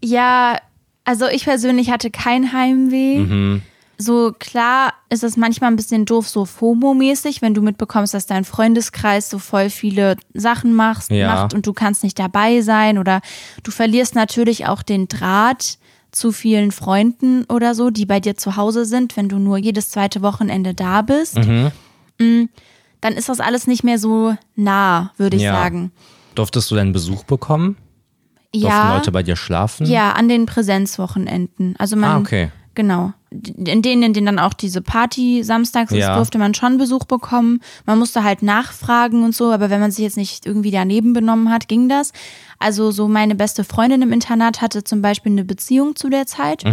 Ja, also ich persönlich hatte kein Heimweh. Mhm. So klar ist es manchmal ein bisschen doof, so FOMO-mäßig, wenn du mitbekommst, dass dein Freundeskreis so voll viele Sachen macht, Ja. macht und du kannst nicht dabei sein oder du verlierst natürlich auch den Draht zu vielen Freunden oder so, die bei dir zu Hause sind, wenn du nur jedes zweite Wochenende da bist. Mhm. Mm, Dann ist das alles nicht mehr so nah, würde ich Ja. sagen. Durftest du denn Besuch bekommen? Durften Ja. Leute bei dir schlafen? Ja, an den Präsenzwochenenden. Also man, Ah, okay. genau. In denen, in denen dann auch diese Party samstags ist, Ja. durfte man schon Besuch bekommen. Man musste halt nachfragen und so, aber wenn man sich jetzt nicht irgendwie daneben benommen hat, ging das. Also so meine beste Freundin im Internat hatte zum Beispiel eine Beziehung zu der Zeit.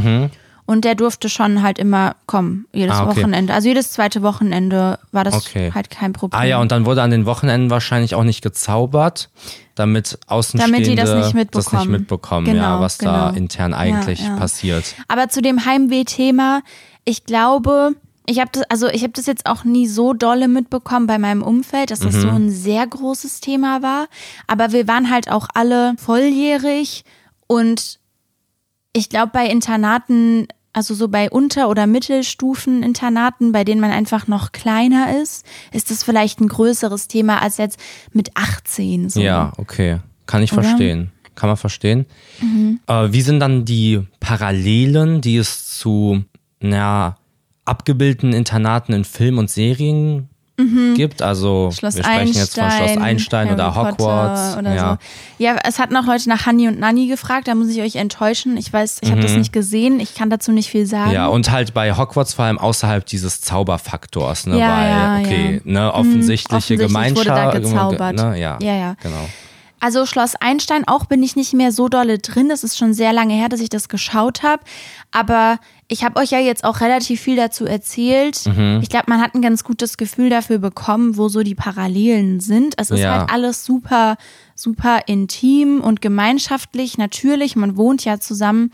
Und der durfte schon halt immer kommen, jedes. Ah, okay. Wochenende. Also jedes zweite Wochenende war das Okay. halt kein Problem. Ah ja, und dann wurde an den Wochenenden wahrscheinlich auch nicht gezaubert, damit Außenstehende Damit die das nicht das mitbekommen. nicht mitbekommen, ja, Genau, was da genau. intern eigentlich Ja, ja. passiert. Aber zu dem Heimweh-Thema, ich glaube, ich habe das, also ich habe das jetzt auch nie so dolle mitbekommen bei meinem Umfeld, dass das Mhm. so ein sehr großes Thema war. Aber wir waren halt auch alle volljährig und ich glaube bei Internaten, also so bei Unter- oder Mittelstufen-Internaten, bei denen man einfach noch kleiner ist, ist das vielleicht ein größeres Thema als jetzt mit 18. So. Ja, okay. Kann ich Oder? verstehen. Kann man verstehen. Äh, wie sind dann die Parallelen, die es zu na, abgebildeten Internaten in Film und Serien gibt? Also Mhm. Schloss wir sprechen jetzt von Schloss Einstein oder Harry Hogwarts. Potter oder ja. so. Ja, es hatten auch Leute nach Hanni und Nanni gefragt, da muss ich euch enttäuschen. Ich weiß, ich habe das nicht gesehen, ich kann dazu nicht viel sagen. Mhm. Ja, und halt bei Hogwarts vor allem außerhalb dieses Zauberfaktors, ne? Ja, Weil, ja, okay, ja. ne, offensichtliche offensichtlich Gemeinschaft. wurde da gezaubert. Ne? Ja, Ja, ja. Genau. Also Schloss Einstein auch bin ich nicht mehr so dolle drin. Das ist schon sehr lange her, dass ich das geschaut habe. Aber ich habe euch ja jetzt auch relativ viel dazu erzählt. Mhm. Ich glaube, man hat ein ganz gutes Gefühl dafür bekommen, wo so die Parallelen sind. Es ist Ja. halt alles super, super intim und gemeinschaftlich. Natürlich, man wohnt ja zusammen.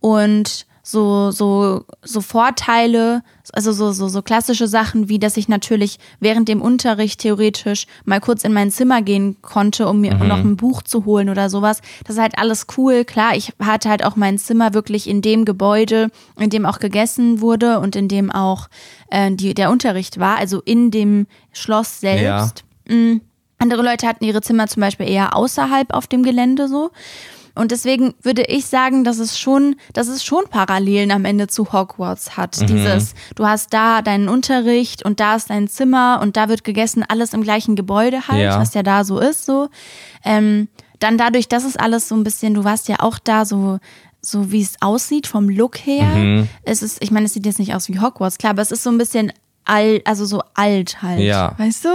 Und so, so, so Vorteile, also so, so, so klassische Sachen, wie dass ich natürlich während dem Unterricht theoretisch mal kurz in mein Zimmer gehen konnte, um mir noch ein Buch zu holen oder sowas. Das ist halt alles cool. Klar, ich hatte halt auch mein Zimmer wirklich in dem Gebäude, in dem auch gegessen wurde und in dem auch äh, die, der Unterricht war, also in dem Schloss selbst. Mm. Andere Leute hatten ihre Zimmer zum Beispiel eher außerhalb auf dem Gelände so. Und deswegen würde ich sagen, dass es schon, dass es schon Parallelen am Ende zu Hogwarts hat. Dieses, du hast da deinen Unterricht und da ist dein Zimmer und da wird gegessen, alles im gleichen Gebäude halt, Ja. was ja da so ist, so. Ähm, dann dadurch, dass es alles so ein bisschen, du warst ja auch da so, so wie es aussieht vom Look her. Mhm. Es ist, ich meine, es sieht jetzt nicht aus wie Hogwarts, klar, aber es ist so ein bisschen alt, also so alt halt. Ja. Weißt du?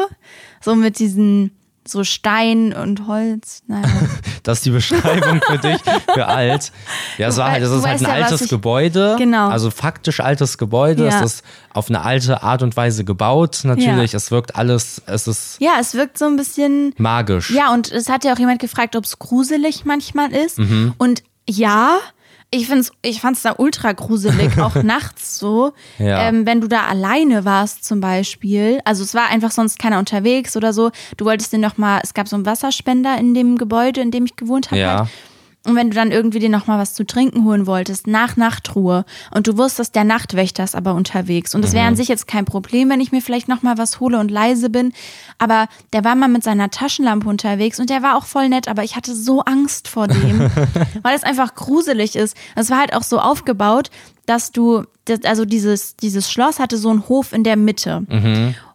So mit diesen, so Stein und Holz. Naja. (laughs) Das ist die Beschreibung für dich, für alt. Ja, es war halt, du ist halt ein ja, altes ich- Gebäude. Genau. Also faktisch altes Gebäude. Ja. Es ist auf eine alte Art und Weise gebaut. Natürlich, es wirkt alles, es ist Ja, es wirkt so ein bisschen. magisch. Ja, und es hat ja auch jemand gefragt, ob es gruselig manchmal ist. Mhm. Und ja, ich find's, ich fand's da ultra gruselig, auch (laughs) nachts so. Ja. Ähm, wenn du da alleine warst zum Beispiel. Also es war einfach sonst keiner unterwegs oder so. Du wolltest dir noch mal, es gab so einen Wasserspender in dem Gebäude, in dem ich gewohnt habe. Ja. Halt. Und wenn du dann irgendwie dir noch mal was zu trinken holen wolltest, nach Nachtruhe, und du wusstest, der Nachtwächter ist aber unterwegs. Und es wäre an sich jetzt kein Problem, wenn ich mir vielleicht noch mal was hole und leise bin. Aber der war mal mit seiner Taschenlampe unterwegs und der war auch voll nett, aber ich hatte so Angst vor dem, (laughs) weil es einfach gruselig ist. Es war halt auch so aufgebaut, dass du, also dieses, dieses Schloss hatte so einen Hof in der Mitte.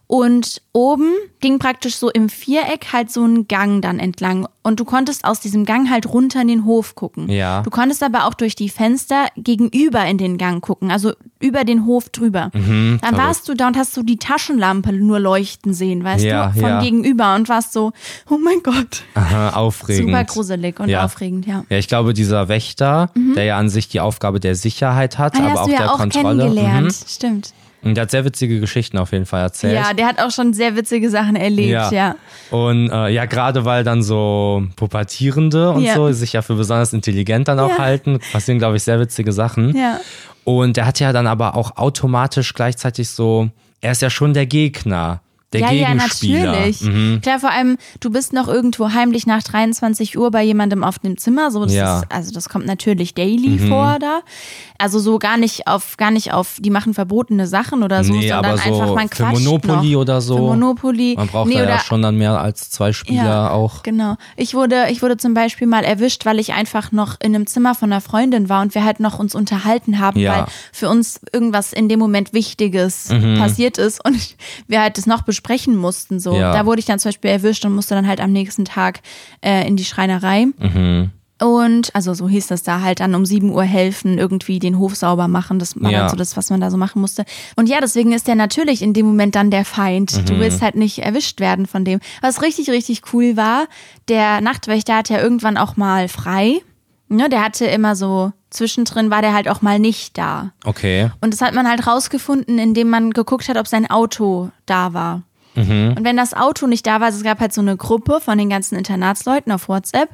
Und oben ging praktisch so im Viereck halt so ein Gang dann entlang. Und du konntest aus diesem Gang halt runter in den Hof gucken. Ja. Du konntest aber auch durch die Fenster gegenüber in den Gang gucken, also über den Hof drüber. Mhm, dann warst du da und hast so die Taschenlampe nur leuchten sehen, weißt Ja, du, von ja. gegenüber und warst so, oh mein Gott. Aha, aufregend. Super gruselig und Ja. aufregend, ja. Ja, ich glaube, dieser Wächter, der ja an sich die Aufgabe der Sicherheit hat, Ah, aber hast auch du ja der auch Kontrolle. kennengelernt, Mhm. stimmt. Der hat sehr witzige Geschichten auf jeden Fall erzählt. Ja, der hat auch schon sehr witzige Sachen erlebt, ja. Und äh, ja, gerade weil dann so Pubertierende und Ja. so sich ja für besonders intelligent dann auch Ja. halten, passieren, glaube ich, sehr witzige Sachen. Ja. Und der hat ja dann aber auch automatisch gleichzeitig so, er ist ja schon der Gegner Der ja, ja, Gegenspieler. natürlich. Mhm. Klar, vor allem, du bist noch irgendwo heimlich nach 23 Uhr bei jemandem auf dem Zimmer. So, das Ja. ist, also das kommt natürlich daily vor da. Also so gar nicht auf, gar nicht auf, die machen verbotene Sachen oder so, nee, sondern so einfach man für quatscht Monopoly noch. oder so. Für Monopoly. Man braucht nee, da ja schon dann mehr als zwei Spieler auch. Genau. Ich wurde, ich wurde zum Beispiel mal erwischt, weil ich einfach noch in einem Zimmer von einer Freundin war und wir halt noch uns unterhalten haben, Ja. weil für uns irgendwas in dem Moment Wichtiges Mhm. passiert ist und (laughs) wir halt das noch besprechen mussten. So, Ja. da wurde ich dann zum Beispiel erwischt und musste dann halt am nächsten Tag äh, in die Schreinerei. Mhm. Und also so hieß das da halt dann um 7 Uhr helfen, irgendwie den Hof sauber machen. Das war Ja. dann so das, was man da so machen musste. Und ja, deswegen ist der natürlich in dem Moment dann der Feind. Mhm. Du willst halt nicht erwischt werden von dem. Was richtig, richtig cool war, der Nachtwächter hat ja irgendwann auch mal frei. Ne, der hatte immer so, zwischendrin war der halt auch mal nicht da. Okay. Und das hat man halt rausgefunden, indem man geguckt hat, ob sein Auto da war. Und wenn das Auto nicht da war, also es gab halt so eine Gruppe von den ganzen Internatsleuten auf WhatsApp.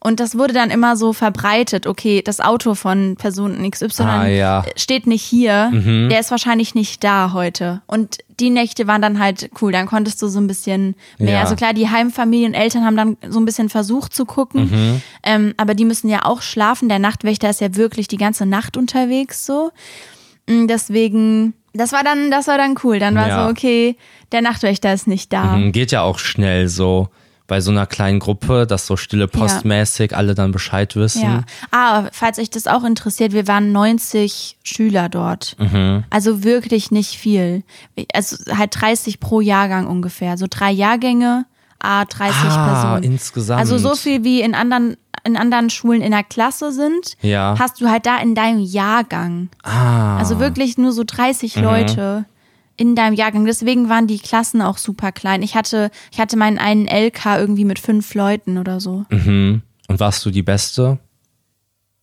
Und das wurde dann immer so verbreitet, okay, das Auto von Person XY Ah, ja. steht nicht hier, der ist wahrscheinlich nicht da heute. Und die Nächte waren dann halt cool, dann konntest du so ein bisschen mehr, Ja. also klar, die Heimfamilien, Eltern haben dann so ein bisschen versucht zu gucken, ähm, aber die müssen ja auch schlafen, der Nachtwächter ist ja wirklich die ganze Nacht unterwegs so. Mm, Deswegen, das war dann, das war dann cool. Dann war Ja. so, okay, der Nachtwächter ist nicht da. Mhm, Geht ja auch schnell so bei so einer kleinen Gruppe, dass so stille postmäßig alle dann Bescheid wissen. Ja. Ah, falls euch das auch interessiert, wir waren 90 Schüler dort. Mhm. Also wirklich nicht viel. Also halt 30 pro Jahrgang ungefähr. So drei Jahrgänge, ah, 30 Ah, Personen. insgesamt. Also so viel wie in anderen, in anderen Schulen in der Klasse sind, Ja. hast du halt da in deinem Jahrgang. Ah. Also wirklich nur so 30 Mhm. Leute in deinem Jahrgang. Deswegen waren die Klassen auch super klein. Ich hatte, ich hatte meinen einen LK irgendwie mit fünf Leuten oder so. Mhm. Und warst du die Beste?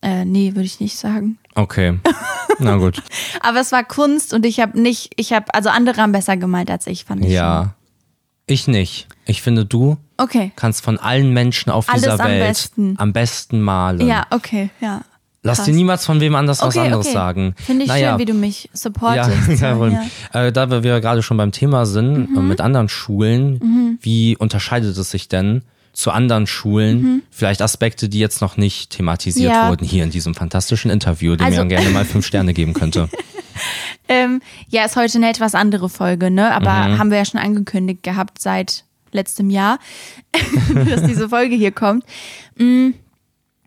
Äh, nee, würde ich nicht sagen. Okay. Na gut. (laughs) Aber es war Kunst und ich habe nicht, ich habe, also andere haben besser gemalt als ich, fand ich. Ja. Ich nicht. Ich finde, du Schon. Okay. kannst von allen Menschen auf Alles dieser am Welt besten. am besten malen. Ja, okay, ja. Lass krass. dir niemals von wem anders was Okay, anderes okay. sagen. Finde ich naja, schön, wie du mich ja, supportest. (laughs) Problem. ja. Mhm. Äh, da wir gerade schon beim Thema sind, äh, mit anderen Schulen, wie unterscheidet es sich denn zu anderen Schulen? Vielleicht Aspekte, die jetzt noch nicht thematisiert Mhm. Ja. wurden hier in diesem fantastischen Interview, dem Also- ihr gerne mal fünf Sterne geben könnte. (laughs) Ähm, ja, ist heute eine etwas andere Folge, ne? Aber Mhm. haben wir ja schon angekündigt gehabt seit letztem Jahr, (laughs) dass diese Folge hier kommt. Mm,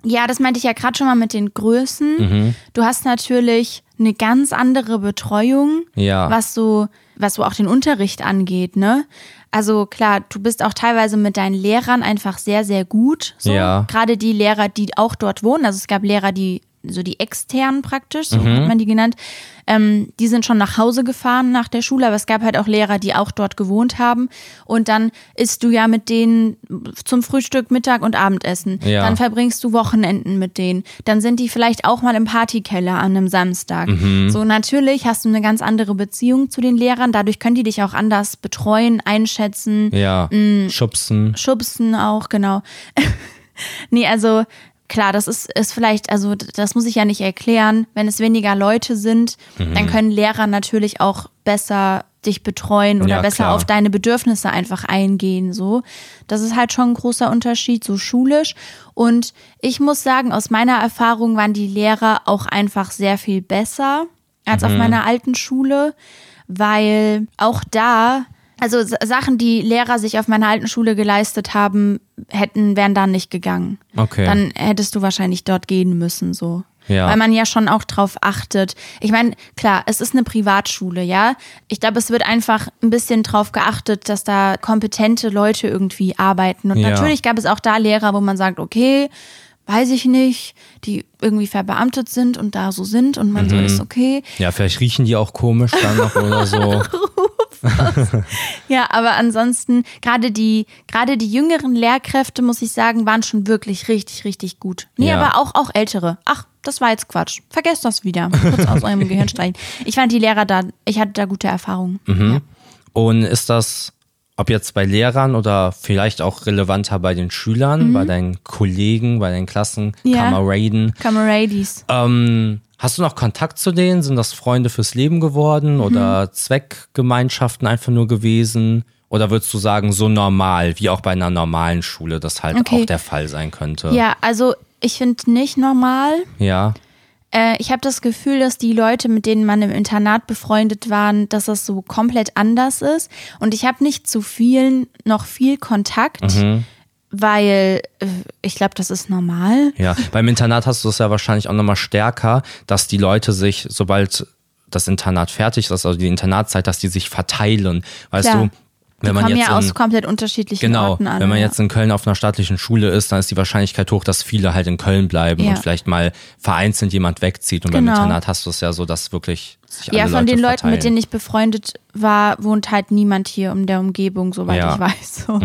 Ja, das meinte ich ja gerade schon mal mit den Größen. Mhm. Du hast natürlich eine ganz andere Betreuung, Ja. was so, was so auch den Unterricht angeht, ne? Also klar, du bist auch teilweise mit deinen Lehrern einfach sehr, sehr gut. So. Ja. Gerade die Lehrer, die auch dort wohnen. Also es gab Lehrer, die so die externen praktisch, so Mhm. hat man die genannt, ähm, die sind schon nach Hause gefahren nach der Schule, aber es gab halt auch Lehrer, die auch dort gewohnt haben. Und dann isst du ja mit denen zum Frühstück, Mittag und Abendessen. Ja. Dann verbringst du Wochenenden mit denen. Dann sind die vielleicht auch mal im Partykeller an einem Samstag. Mhm. So natürlich hast du eine ganz andere Beziehung zu den Lehrern. Dadurch können die dich auch anders betreuen, einschätzen, Ja. Mm. Schubsen. schubsen auch, genau. (laughs) nee, also klar, das ist, ist vielleicht, also das muss ich ja nicht erklären. Wenn es weniger Leute sind, Mhm. dann können Lehrer natürlich auch besser dich betreuen oder Ja, besser klar. auf deine Bedürfnisse einfach eingehen, so. Das ist halt schon ein großer Unterschied, so schulisch. Und ich muss sagen, aus meiner Erfahrung waren die Lehrer auch einfach sehr viel besser als Mhm. auf meiner alten Schule, weil auch da also Sachen, die Lehrer sich auf meiner alten Schule geleistet haben, hätten, wären dann nicht gegangen. Okay. Dann hättest du wahrscheinlich dort gehen müssen, so. Ja. Weil man ja schon auch drauf achtet. Ich meine, klar, es ist eine Privatschule, ja. Ich glaube, es wird einfach ein bisschen drauf geachtet, dass da kompetente Leute irgendwie arbeiten. Und Ja. natürlich gab es auch da Lehrer, wo man sagt, okay, weiß ich nicht, die irgendwie verbeamtet sind und da so sind und man Mhm. so ist okay. Ja, vielleicht riechen die auch komisch dann noch oder so. (laughs) (laughs) (laughs) Ja, aber ansonsten, gerade die, gerade die jüngeren Lehrkräfte, muss ich sagen, waren schon wirklich richtig, richtig gut. Nee, Ja. aber auch, auch ältere. Ach, das war jetzt Quatsch. Vergesst das wieder. Kurz aus eurem (laughs) Gehirn streichen. Ich fand die Lehrer da, ich hatte da gute Erfahrungen. Ja. Und ist das, ob jetzt bei Lehrern oder vielleicht auch relevanter bei den Schülern, bei deinen Kollegen, bei deinen Klassenkameraden, Mhm. Camarades. ähm, hast du noch Kontakt zu denen? Sind das Freunde fürs Leben geworden oder Zweckgemeinschaften einfach nur gewesen? Oder würdest du sagen, so normal, wie auch bei einer normalen Schule das halt Okay. auch der Fall sein könnte? Ja, also ich finde nicht normal. Ja. Äh, ich habe das Gefühl, dass die Leute, mit denen man im Internat befreundet waren, dass das so komplett anders ist. Und ich habe nicht zu vielen noch viel Kontakt, weil äh, ich glaube, das ist normal. Ja, beim Internat hast du es ja wahrscheinlich auch nochmal stärker, dass die Leute sich, sobald das Internat fertig ist, also die Internatszeit, dass die sich verteilen. Weißt Klar. du, wenn die man kommen jetzt ja aus in, komplett unterschiedlichen genau, Orten an. wenn man ja. jetzt in Köln auf einer staatlichen Schule ist, dann ist die Wahrscheinlichkeit hoch, dass viele halt in Köln bleiben Ja. und vielleicht mal vereinzelt jemand wegzieht. Und beim Genau. Internat hast du es ja so, dass wirklich sich alle Ja, von Leute den Leuten, verteilen. mit denen ich befreundet war, wohnt halt niemand hier in der Umgebung, soweit Ja. Mhm. ich weiß. So.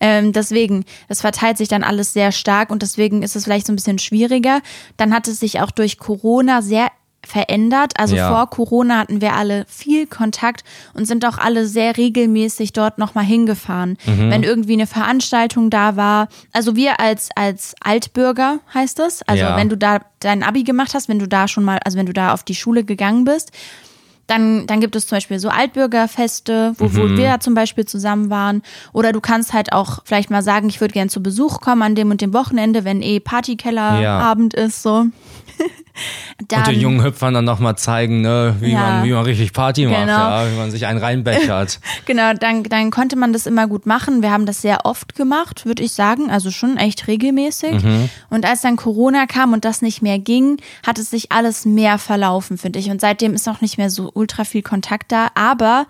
Ähm, deswegen, das verteilt sich dann alles sehr stark und deswegen ist es vielleicht so ein bisschen schwieriger. Dann hat es sich auch durch Corona sehr verändert. Also Ja. vor Corona hatten wir alle viel Kontakt und sind auch alle sehr regelmäßig dort nochmal hingefahren. Mhm. Wenn irgendwie eine Veranstaltung da war. Also wir als, als Altbürger heißt es. Also Ja. wenn du da dein Abi gemacht hast, wenn du da schon mal, also wenn du da auf die Schule gegangen bist, dann, dann gibt es zum Beispiel so Altbürgerfeste, wo, wo Mhm. wir ja zum Beispiel zusammen waren. Oder du kannst halt auch vielleicht mal sagen, ich würde gern zu Besuch kommen an dem und dem Wochenende, wenn eh Partykellerabend ist, so. Dann, (laughs) und den jungen Hüpfern dann nochmal zeigen, ne, wie, Ja. man, wie man richtig Party macht, Genau. ja, wie man sich einen reinbechert. (laughs) Genau, dann, dann konnte man das immer gut machen. Wir haben das sehr oft gemacht, würde ich sagen. Also schon echt regelmäßig. Und als dann Corona kam und das nicht mehr ging, hat es sich alles mehr verlaufen, finde ich. Und seitdem ist auch nicht mehr so ultra viel Kontakt da. Aber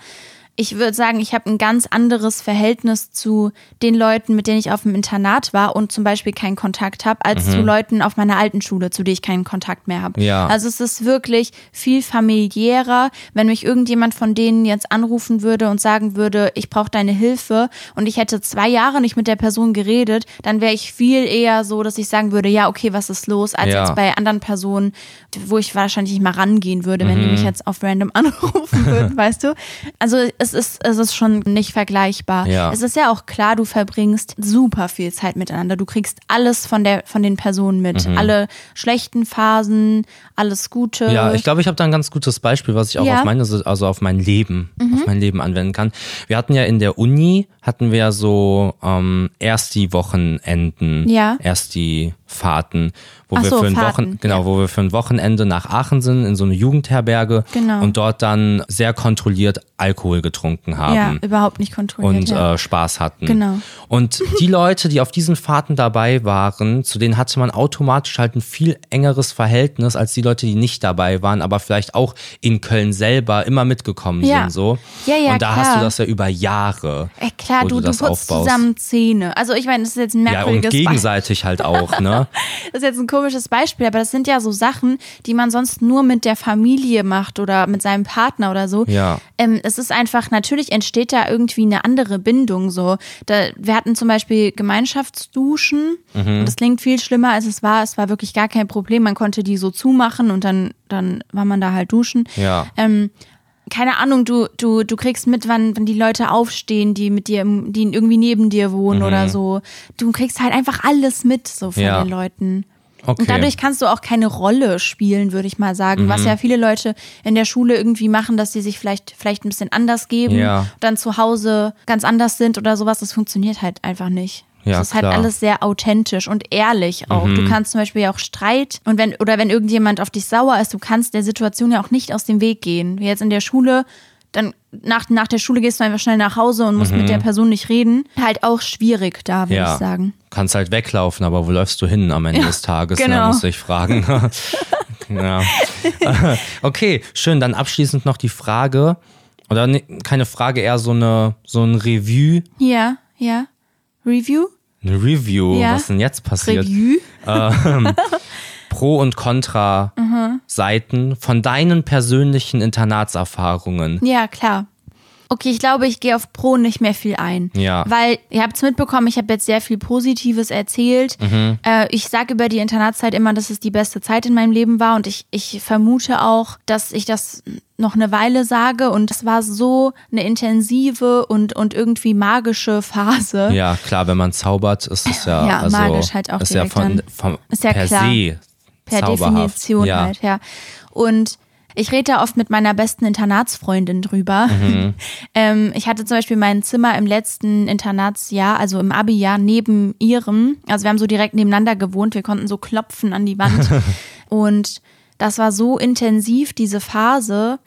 ich würde sagen, ich habe ein ganz anderes Verhältnis zu den Leuten, mit denen ich auf dem Internat war und zum Beispiel keinen Kontakt habe, als zu Leuten auf meiner alten Schule, zu denen ich keinen Kontakt mehr habe. Ja. Also es ist wirklich viel familiärer, wenn mich irgendjemand von denen jetzt anrufen würde und sagen würde, ich brauche deine Hilfe und ich hätte zwei Jahre nicht mit der Person geredet, dann wäre ich viel eher so, dass ich sagen würde, ja, okay, was ist los, als Ja. jetzt bei anderen Personen, wo ich wahrscheinlich nicht mal rangehen würde, wenn die Mhm. mich jetzt auf random (laughs) anrufen würden, weißt du? Also es ist, es ist schon nicht vergleichbar. Ja. Es ist ja auch klar, du verbringst super viel Zeit miteinander. Du kriegst alles von der von den Personen mit. Mhm. Alle schlechten Phasen, alles Gute. Ja, ich glaube, ich habe da ein ganz gutes Beispiel, was ich auch Ja. Mhm. auf meine, also auf mein Leben, auf mein Leben anwenden kann. Wir hatten ja in der Uni, hatten wir so ähm, erst die Wochenenden, Ja. erst die Fahrten, wo Ach wir so, für ein Fahrten, Wochen, genau, wo wir für ein Wochenende nach Aachen sind, in so eine Jugendherberge Genau. und dort dann sehr kontrolliert Alkohol getrunken haben ja, überhaupt nicht kontrolliert. und ja. äh, Spaß hatten. Genau. Und die Leute, die auf diesen Fahrten dabei waren, zu denen hatte man automatisch halt ein viel engeres Verhältnis als die Leute, die nicht dabei waren, aber vielleicht auch in Köln selber immer mitgekommen Ja. sind. So. Ja, ja, Und da klar. hast du das ja über Jahre. Ey, klar, wo du, du du, das putzt aufbaust. zusammen Zähne. Also ich meine, das ist jetzt ein Ja, und merkwürdiges gegenseitig halt auch, ne? (laughs) Das ist jetzt ein komisches Beispiel, aber das sind ja so Sachen, die man sonst nur mit der Familie macht oder mit seinem Partner oder so. Ja. Ähm, es ist einfach, natürlich entsteht da irgendwie eine andere Bindung so. Da, wir hatten zum Beispiel Gemeinschaftsduschen Mhm. und das klingt viel schlimmer, als es war. Es war wirklich gar kein Problem. Man konnte die so zumachen und dann, dann war man da halt duschen. Ja. Ähm, keine Ahnung, du, du, du kriegst mit, wann, wann die Leute aufstehen, die mit dir, im- die irgendwie neben dir wohnen oder so. Du kriegst halt einfach alles mit, so von Mhm. Ja. den Leuten. Okay. Und dadurch kannst du auch keine Rolle spielen, würde ich mal sagen. Was Mhm. ja viele Leute in der Schule irgendwie machen, dass sie sich vielleicht, vielleicht ein bisschen anders geben, Ja. dann zu Hause ganz anders sind oder sowas. Das funktioniert halt einfach nicht. Ja, das ist halt klar. Mhm. alles sehr authentisch und ehrlich auch. Du kannst zum Beispiel ja auch Streit und wenn, oder wenn irgendjemand auf dich sauer ist, du kannst der Situation ja auch nicht aus dem Weg gehen. Wie jetzt in der Schule, dann nach, nach der Schule gehst du einfach schnell nach Hause und musst mit der Person nicht reden. Halt auch schwierig da, würde Mhm. ja. ich sagen. Kannst halt weglaufen, aber wo läufst du hin am Ende des Tages? Ne, genau. muss ich fragen. (laughs) ja. (laughs) Okay, schön. Dann abschließend noch die Frage, oder ne, keine Frage, eher so eine so ein Review. Ja, ja. Review? Eine Review, Ja. was denn jetzt passiert? Review? (laughs) Pro- und Kontra-Seiten von deinen persönlichen Internatserfahrungen. Ja, klar. Okay, ich glaube, ich gehe auf Pro nicht mehr viel ein. Ja. Weil, ihr habt es mitbekommen, ich habe jetzt sehr viel Positives erzählt. Mhm. Äh, ich sage über die Internatszeit immer, dass es die beste Zeit in meinem Leben war. Und ich, ich vermute auch, dass ich das noch eine Weile sage. Und es war so eine intensive und, und irgendwie magische Phase. Ja, klar, wenn man zaubert, ist es ja, Ja, also, magisch halt auch ist ja von, von Ist ja per klar. se Per zauberhaft. Definition ja. halt, ja. Und Ich rede da oft mit meiner besten Internatsfreundin drüber. Mhm. (laughs) ähm, ich hatte zum Beispiel mein Zimmer im letzten Internatsjahr, also im Abi-Jahr, neben ihrem. Also wir haben so direkt nebeneinander gewohnt. Wir konnten so klopfen an die Wand. (laughs) Und das war so intensiv, diese Phase,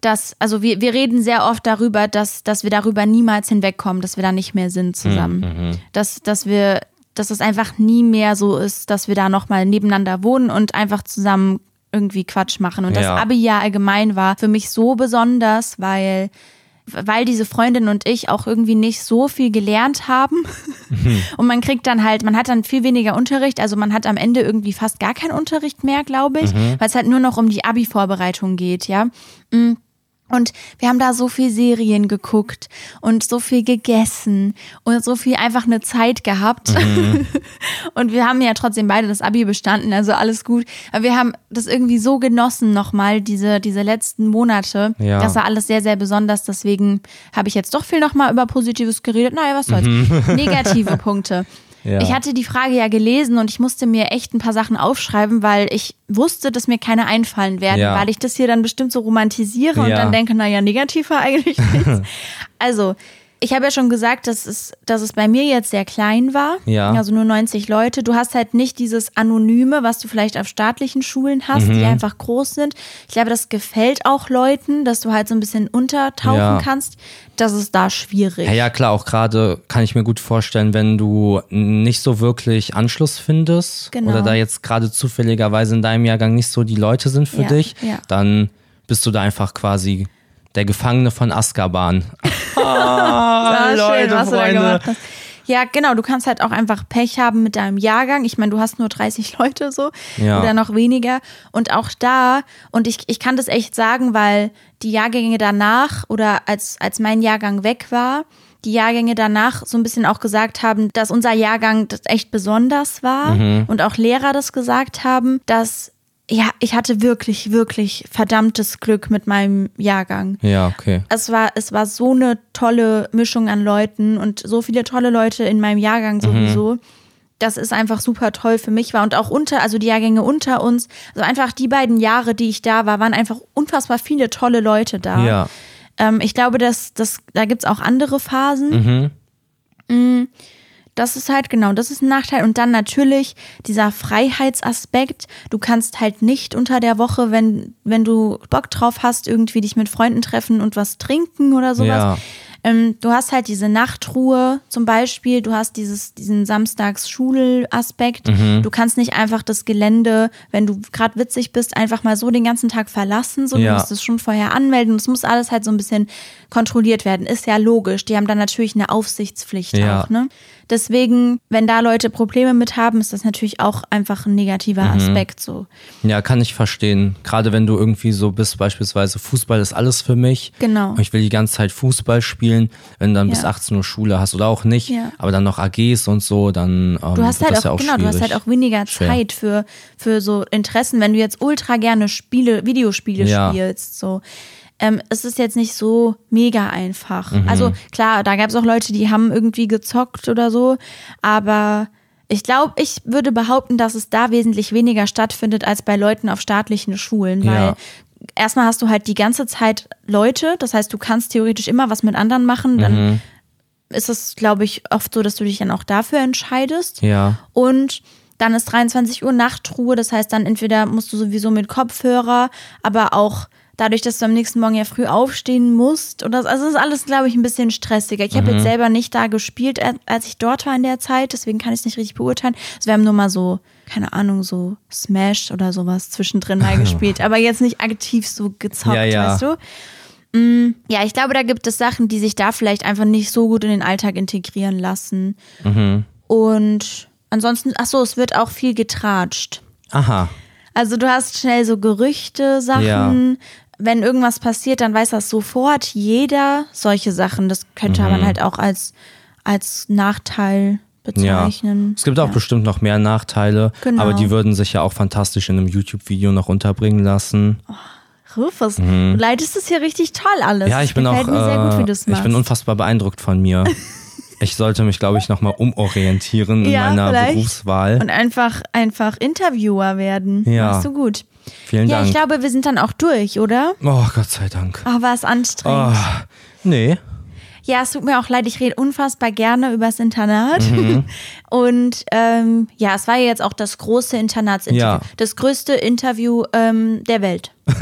dass, also wir, wir reden sehr oft darüber, dass, dass wir darüber niemals hinwegkommen, dass wir da nicht mehr sind zusammen. Mhm. Dass, dass wir, dass es einfach nie mehr so ist, dass wir da nochmal nebeneinander wohnen und einfach zusammen irgendwie Quatsch machen. Und das Ja. Abi-Jahr allgemein war für mich so besonders, weil, weil diese Freundin und ich auch irgendwie nicht so viel gelernt haben. (laughs) Und man kriegt dann halt, man hat dann viel weniger Unterricht. Also man hat am Ende irgendwie fast gar keinen Unterricht mehr, glaube ich, weil es halt nur noch um die Abi-Vorbereitung geht, ja. Mm. Und wir haben da so viel Serien geguckt und so viel gegessen und so viel einfach eine Zeit gehabt. (laughs) und wir haben ja trotzdem beide das Abi bestanden, also alles gut. Aber wir haben das irgendwie so genossen nochmal, diese, diese letzten Monate. Ja. Das war alles sehr, sehr besonders. Deswegen habe ich jetzt doch viel nochmal über Positives geredet. Naja, was soll's. Negative Punkte. (laughs) Ja. Ich hatte die Frage ja gelesen und ich musste mir echt ein paar Sachen aufschreiben, weil ich wusste, dass mir keine einfallen werden, Ja. weil ich das hier dann bestimmt so romantisiere und dann denke, naja, negativ war eigentlich (laughs) nichts. also, ich habe ja schon gesagt, dass es, dass es bei mir jetzt sehr klein war. Ja. Also nur 90 Leute. Du hast halt nicht dieses Anonyme, was du vielleicht auf staatlichen Schulen hast, Mhm. die einfach groß sind. Ich glaube, das gefällt auch Leuten, dass du halt so ein bisschen untertauchen Ja. kannst. Das ist da schwierig. Ja, ja, klar, auch gerade kann ich mir gut vorstellen, wenn du nicht so wirklich Anschluss findest Genau. oder da jetzt gerade zufälligerweise in deinem Jahrgang nicht so die Leute sind für dich, dann bist du da einfach quasi der Gefangene von Azkaban. Ah, Leute, was du da Freunde. gemacht hast. Ja, genau, du kannst halt auch einfach Pech haben mit deinem Jahrgang. Ich meine, du hast nur 30 Leute so Ja. oder noch weniger. Und auch da, und ich, ich kann das echt sagen, weil die Jahrgänge danach oder als, als mein Jahrgang weg war, die Jahrgänge danach so ein bisschen auch gesagt haben, dass unser Jahrgang das echt besonders war und auch Lehrer das gesagt haben, dass ja, ich hatte wirklich, wirklich verdammtes Glück mit meinem Jahrgang Ja, okay. es war, es war so eine tolle Mischung an Leuten und so viele tolle Leute in meinem Jahrgang sowieso. Das ist einfach super toll für mich war und auch unter, also die Jahrgänge unter uns, also einfach die beiden Jahre, die ich da war, waren einfach unfassbar viele tolle Leute da. Ja. Ähm, ich glaube, dass, dass, da gibt's auch andere Phasen. Mm, Das ist halt genau, das ist ein Nachteil. Und dann natürlich dieser Freiheitsaspekt. Du kannst halt nicht unter der Woche, wenn, wenn du Bock drauf hast, irgendwie dich mit Freunden treffen und was trinken oder sowas. Ja. Ähm, du hast halt diese Nachtruhe zum Beispiel, du hast dieses, diesen Samstags-Schulaspekt. Du kannst nicht einfach das Gelände, wenn du gerade witzig bist, einfach mal so den ganzen Tag verlassen. So, Ja. Du musst es schon vorher anmelden. Es muss alles halt so ein bisschen kontrolliert werden. Ist ja logisch. Die haben dann natürlich eine Aufsichtspflicht Ja. auch, ne? Deswegen, wenn da Leute Probleme mit haben, ist das natürlich auch einfach ein negativer Mhm. Aspekt so. Ja, kann ich verstehen. Gerade wenn du irgendwie so bist, beispielsweise Fußball ist alles für mich. Genau. Und ich will die ganze Zeit Fußball spielen. Wenn du dann bis Ja. 18 Uhr Schule hast oder auch nicht, Ja. aber dann noch AGs und so, dann ähm, Du hast halt auch, ja auch genau, du hast halt schwierig. auch weniger. Zeit für, für so Interessen, wenn du jetzt ultra gerne Spiele, Videospiele spielst, so. Ähm, es ist jetzt nicht so mega einfach. Mhm. Also klar, da gab es auch Leute, die haben irgendwie gezockt oder so, aber ich glaube, ich würde behaupten, dass es da wesentlich weniger stattfindet als bei Leuten auf staatlichen Schulen, weil Ja. erstmal hast du halt die ganze Zeit Leute, das heißt, du kannst theoretisch immer was mit anderen machen, dann Mhm. ist es, glaube ich, oft so, dass du dich dann auch dafür entscheidest. Ja. Und dann ist 23 Uhr Nachtruhe, das heißt dann entweder musst du sowieso mit Kopfhörer, aber auch dadurch, dass du am nächsten Morgen ja früh aufstehen musst. Oder, also es ist alles, glaube ich, ein bisschen stressiger. Ich habe jetzt selber nicht da gespielt, als ich dort war in der Zeit, deswegen kann ich es nicht richtig beurteilen. Also wir haben nur mal so, keine Ahnung, so Smash oder sowas zwischendrin mal (laughs) gespielt, aber jetzt nicht aktiv so gezockt, Ja, ja. weißt du? Mm, Ja, ich glaube, da gibt es Sachen, die sich da vielleicht einfach nicht so gut in den Alltag integrieren lassen. Und ansonsten, ach so, es wird auch viel getratscht. Aha. Also du hast schnell so Gerüchte, Sachen. Ja. Wenn irgendwas passiert, dann weiß das sofort jeder. Solche Sachen, das könnte Mhm. man halt auch als, als Nachteil bezeichnen. Es gibt auch ja. bestimmt noch mehr Nachteile, Genau. aber die würden sich ja auch fantastisch in einem YouTube-Video noch unterbringen lassen. Rufus, du leitest es hier richtig toll alles. Mhm. ja, ich bin auch, Gefällt sehr gut, äh, ich bin unfassbar beeindruckt von mir. (laughs) ich sollte mich, glaube ich, nochmal umorientieren in Ja, meiner vielleicht. Berufswahl. Und einfach, einfach Interviewer werden. Ja. Machst du gut. Vielen Ja, Dank. ich glaube, wir sind dann auch durch, oder? oh, Gott sei Dank. Ach, war es anstrengend. Oh, nee. Ja, es tut mir auch leid, ich rede unfassbar gerne übers Internat. Mhm. (laughs) Und ähm, ja, es war ja jetzt auch das große Internatsinterview. Ja. Das größte Interview ähm, der Welt. (laughs)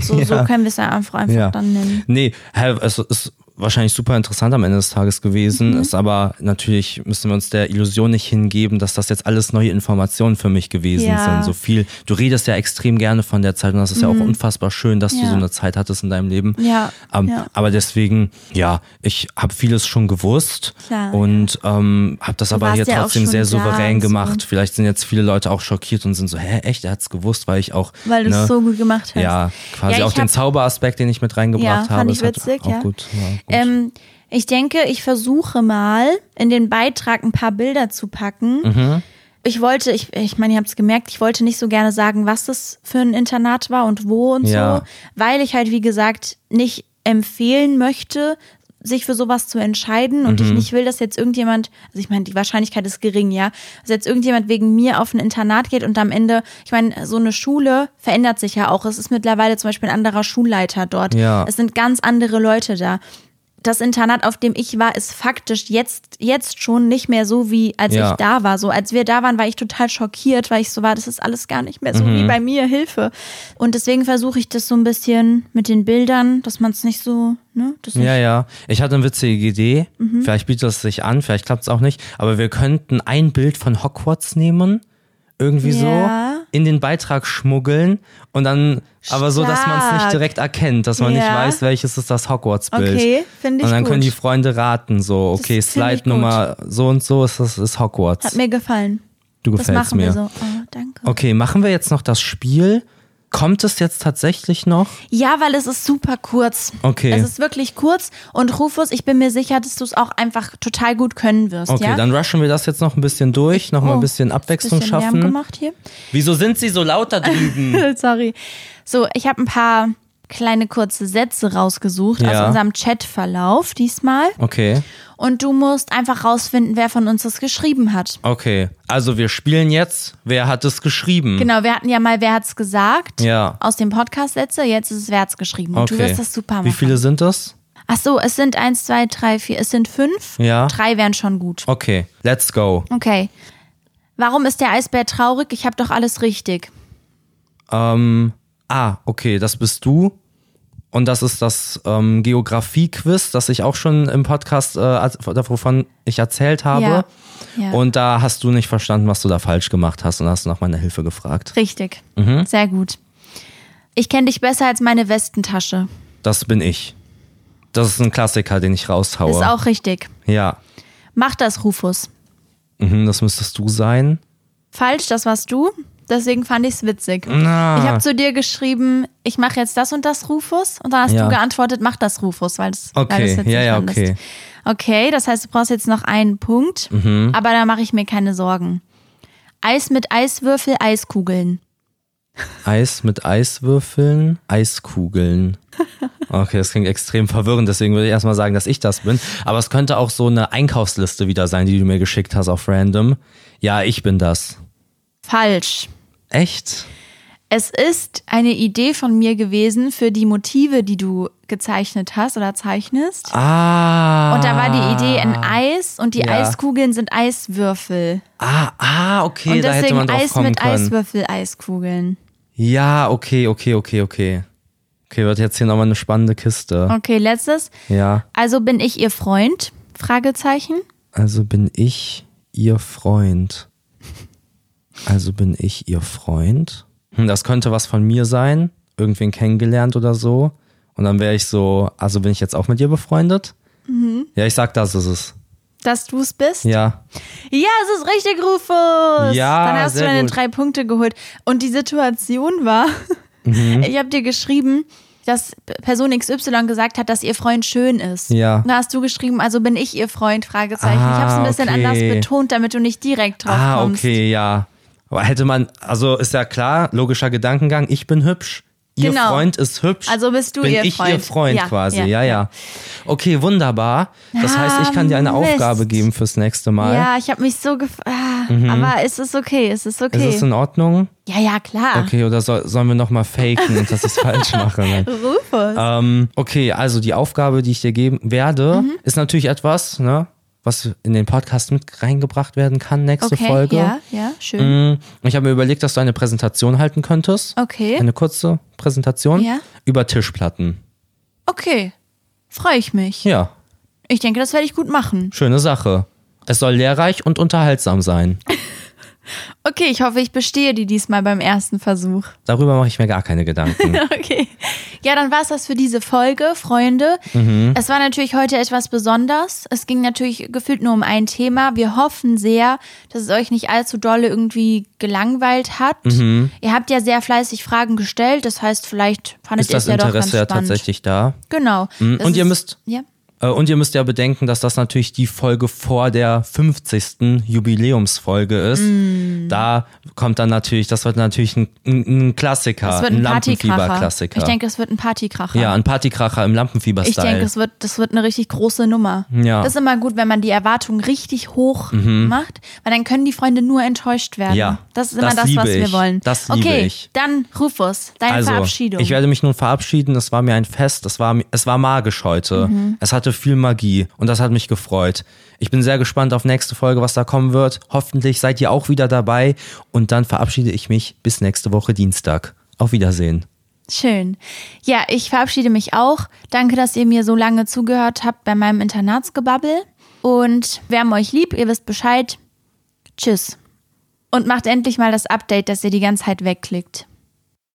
so, so Ja. können wir es ja einfach, einfach Ja. dann nennen. Nee, hä, es ist wahrscheinlich super interessant am Ende des Tages gewesen. Ist aber natürlich müssen wir uns der Illusion nicht hingeben, dass das jetzt alles neue Informationen für mich gewesen Ja. sind. So viel. Du redest ja extrem gerne von der Zeit und das ist ja auch unfassbar schön, dass du Ja. so eine Zeit hattest in deinem Leben. Ja, Ähm, ja. Aber deswegen, ja, ich habe vieles schon gewusst Klar, und ähm, habe das aber warst hier trotzdem sehr souverän und so. gemacht. Vielleicht sind jetzt viele Leute auch schockiert und sind so, hä, echt, er hat's gewusst, weil ich auch Weil du es ne, so gut gemacht hast. ja, quasi auch den Zauberaspekt, den ich mit reingebracht habe. fand ich hat witzig, auch ja. gut. Ja, gut. Ähm, ich denke, ich versuche mal in den Beitrag ein paar Bilder zu packen. Mhm. Ich wollte, ich, ich meine, ihr habt es gemerkt, ich wollte nicht so gerne sagen, was das für ein Internat war und wo und Ja. so, weil ich halt, wie gesagt, nicht empfehlen möchte, sich für sowas zu entscheiden und Mhm. ich nicht will, dass jetzt irgendjemand, also ich meine, die Wahrscheinlichkeit ist gering, ja, dass jetzt irgendjemand wegen mir auf ein Internat geht und am Ende, ich meine, so eine Schule verändert sich ja auch. Es ist mittlerweile zum Beispiel ein anderer Schulleiter dort. Ja. Es sind ganz andere Leute da. Das Internat, auf dem ich war, ist faktisch jetzt, jetzt schon nicht mehr so, wie als Ja. ich da war. So, als wir da waren, war ich total schockiert, weil ich so war, das ist alles gar nicht mehr so Mhm. wie bei mir, Hilfe. Und deswegen versuche ich das so ein bisschen mit den Bildern, dass man es nicht so, ne? Das Ja, ja. Ich hatte eine witzige Idee. Mhm. Vielleicht bietet es sich an, vielleicht klappt es auch nicht. Aber wir könnten ein Bild von Hogwarts nehmen, irgendwie Ja. so, in den Beitrag schmuggeln und dann, aber so, dass man es nicht Stark. direkt erkennt, dass man nicht Ja. weiß, welches ist das Hogwarts-Bild. Okay, finde ich Und dann gut. können die Freunde raten, so, okay, finde ich Slide gut. Nummer so und so ist das ist Hogwarts. Hat mir gefallen. du Das gefällst mir. so. Oh, danke. Okay, machen wir jetzt noch das Spiel. Kommt es jetzt tatsächlich noch? Ja, weil es ist super kurz. Okay. Es ist wirklich kurz und Rufus, ich bin mir sicher, dass du es auch einfach total gut können wirst. Okay, ja? dann rushen wir das jetzt noch ein bisschen durch, noch mal Oh, ein bisschen Abwechslung bisschen Lärm schaffen. gemacht hier. Wieso sind sie so laut da drüben? (laughs) Sorry. So, ich habe ein paar kleine kurze Sätze rausgesucht aus Ja. unserem Chatverlauf diesmal. Okay, Und du musst einfach rausfinden, wer von uns das geschrieben hat. okay. Also wir spielen jetzt. Wer hat es geschrieben? Genau, wir hatten ja mal, wer hat's gesagt? Ja. Aus dem Podcast Sätze, jetzt ist es, wer hat's geschrieben. Und Okay. du wirst das super machen. Wie viele sind das? Ach so, es sind eins, zwei, drei, vier, es sind fünf. Ja. Drei wären schon gut. Okay, let's go. Okay. Warum ist der Eisbär traurig? Ich habe doch alles richtig. Ähm, ah, okay, das bist du. Und das ist das ähm, Geografie-Quiz, das ich auch schon im Podcast, äh, wovon ich erzählt habe. Ja. Ja. Und da hast du nicht verstanden, was du da falsch gemacht hast und hast nach meiner Hilfe gefragt. Richtig. Mhm. Sehr gut. Ich kenne dich besser als meine Westentasche. Das bin ich. Das ist ein Klassiker, den ich raushaue. Ist auch richtig. ja. Mach das, Rufus. Mhm, das müsstest du sein. Falsch, das warst du. Deswegen fand ich es witzig. Na. Ich habe zu dir geschrieben, ich mache jetzt das und das, Rufus. Und dann hast Ja. du geantwortet, mach das, Rufus, weil es Okay, witzig ja, ja, fandest. okay. Okay, das heißt, du brauchst jetzt noch einen Punkt. Mhm. Aber da mache ich mir keine Sorgen. Eis mit Eiswürfel, Eiskugeln. Eis mit Eiswürfeln, Eiskugeln. Okay, das klingt extrem verwirrend, deswegen würde ich erstmal sagen, dass ich das bin. Aber es könnte auch so eine Einkaufsliste wieder sein, die du mir geschickt hast auf random. Ja, ich bin das. Falsch. Echt? Es ist eine Idee von mir gewesen für die Motive, die du gezeichnet hast oder zeichnest. Ah. Und da war die Idee ein Eis und die Ja. Eiskugeln sind Eiswürfel. Ah, ah, okay, und da hätte deswegen man drauf Eis kommen mit können. Eiswürfel, Eiskugeln. Ja, okay, okay, okay, okay. Okay, wird jetzt hier nochmal eine spannende Kiste. Okay, letztes. Ja. Also bin ich ihr Freund? Fragezeichen. Also bin ich ihr Freund. Also bin ich ihr Freund. Hm, Das könnte was von mir sein. Irgendwen kennengelernt oder so. Und dann wäre ich so, also bin ich jetzt auch mit ihr befreundet? Mhm. Ja, ich sag, das ist es. Dass du es bist? Ja. Ja, es ist richtig, Rufus. Ja, Dann hast du deine gut. drei Punkte geholt. Und die Situation war, (laughs) Mhm. ich habe dir geschrieben, dass Person XY gesagt hat, dass ihr Freund schön ist. Ja. Und da hast du geschrieben, also bin ich ihr Freund, Fragezeichen. ich Ah, habe es ein bisschen okay. anders betont, damit du nicht direkt drauf Ah, kommst. okay, ja. Aber hätte man, also ist ja klar, logischer Gedankengang, ich bin hübsch. Ihr Genau. Freund ist hübsch. Also bist du bin ihr ich Freund. ihr Freund Ja, quasi. ja, Ja, ja. Okay, wunderbar. Das Ah, heißt, ich kann dir eine Mist. Aufgabe geben fürs nächste Mal. Ja, ich habe mich so gefragt. Aber es ist okay, es ist okay. Mhm. Ist es in Ordnung? ja, ja, klar. Okay, oder soll, sollen wir nochmal faken, (laughs) dass ich es falsch mache? Ne? (laughs) Rufus. Ähm, okay, also die Aufgabe, die ich dir geben werde, Mhm. ist natürlich etwas, ne, was in den Podcast mit reingebracht werden kann, nächste okay, Folge. ja, ja, schön. Mm, Ich habe mir überlegt, dass du eine Präsentation halten könntest. Okay, Eine kurze Präsentation Ja. über Tischplatten. okay. Freue ich mich. Ja, Ich denke, das werde ich gut machen. schöne Sache. Es soll lehrreich und unterhaltsam sein. (laughs) Okay, ich hoffe, ich bestehe die diesmal beim ersten Versuch. Darüber mache ich mir gar keine Gedanken. (laughs) Okay. Ja, dann war es das für diese Folge, Freunde. Mhm. Es war natürlich heute etwas besonders. Es ging natürlich gefühlt nur um ein Thema. Wir hoffen sehr, dass es euch nicht allzu dolle irgendwie gelangweilt hat. Mhm. Ihr habt ja sehr fleißig Fragen gestellt. Das heißt, vielleicht fandet Ist ihr das es ja doch ganz Interesse ja tatsächlich da? Genau. Das Und ihr ist- müsst Ja. Äh, Und ihr müsst ja bedenken, dass das natürlich die Folge vor der 50. Jubiläumsfolge ist. Mm. Da kommt dann natürlich, das wird natürlich ein, ein Klassiker, Es wird ein ein. Lampenfieber-Klassiker. Ich denke, es wird ein Partykracher. ja, ein Partykracher im Ich denke, Lampenfieber-Style. es wird, das wird eine richtig große Nummer. Ja. Mhm. Das ist immer gut, wenn man die Erwartungen richtig hoch macht, weil dann können die Freunde nur enttäuscht werden. Ja, Das ist immer das das, was wir ich. wollen. Das liebe okay, ich. dann Rufus, deine Also, Verabschiedung. ich werde mich nun verabschieden. Es war mir ein Fest. Es war, es war magisch heute. Mhm. Es viel Magie und das hat mich gefreut. Ich bin sehr gespannt auf nächste Folge, was da kommen wird. Hoffentlich seid ihr auch wieder dabei und dann verabschiede ich mich bis nächste Woche Dienstag. Auf Wiedersehen. Schön. Ja, ich verabschiede mich auch. Danke, dass ihr mir so lange zugehört habt bei meinem Internatsgebabbel. Und wir haben euch lieb, ihr wisst Bescheid. Tschüss. Und macht endlich mal das Update, dass ihr die ganze Zeit wegklickt.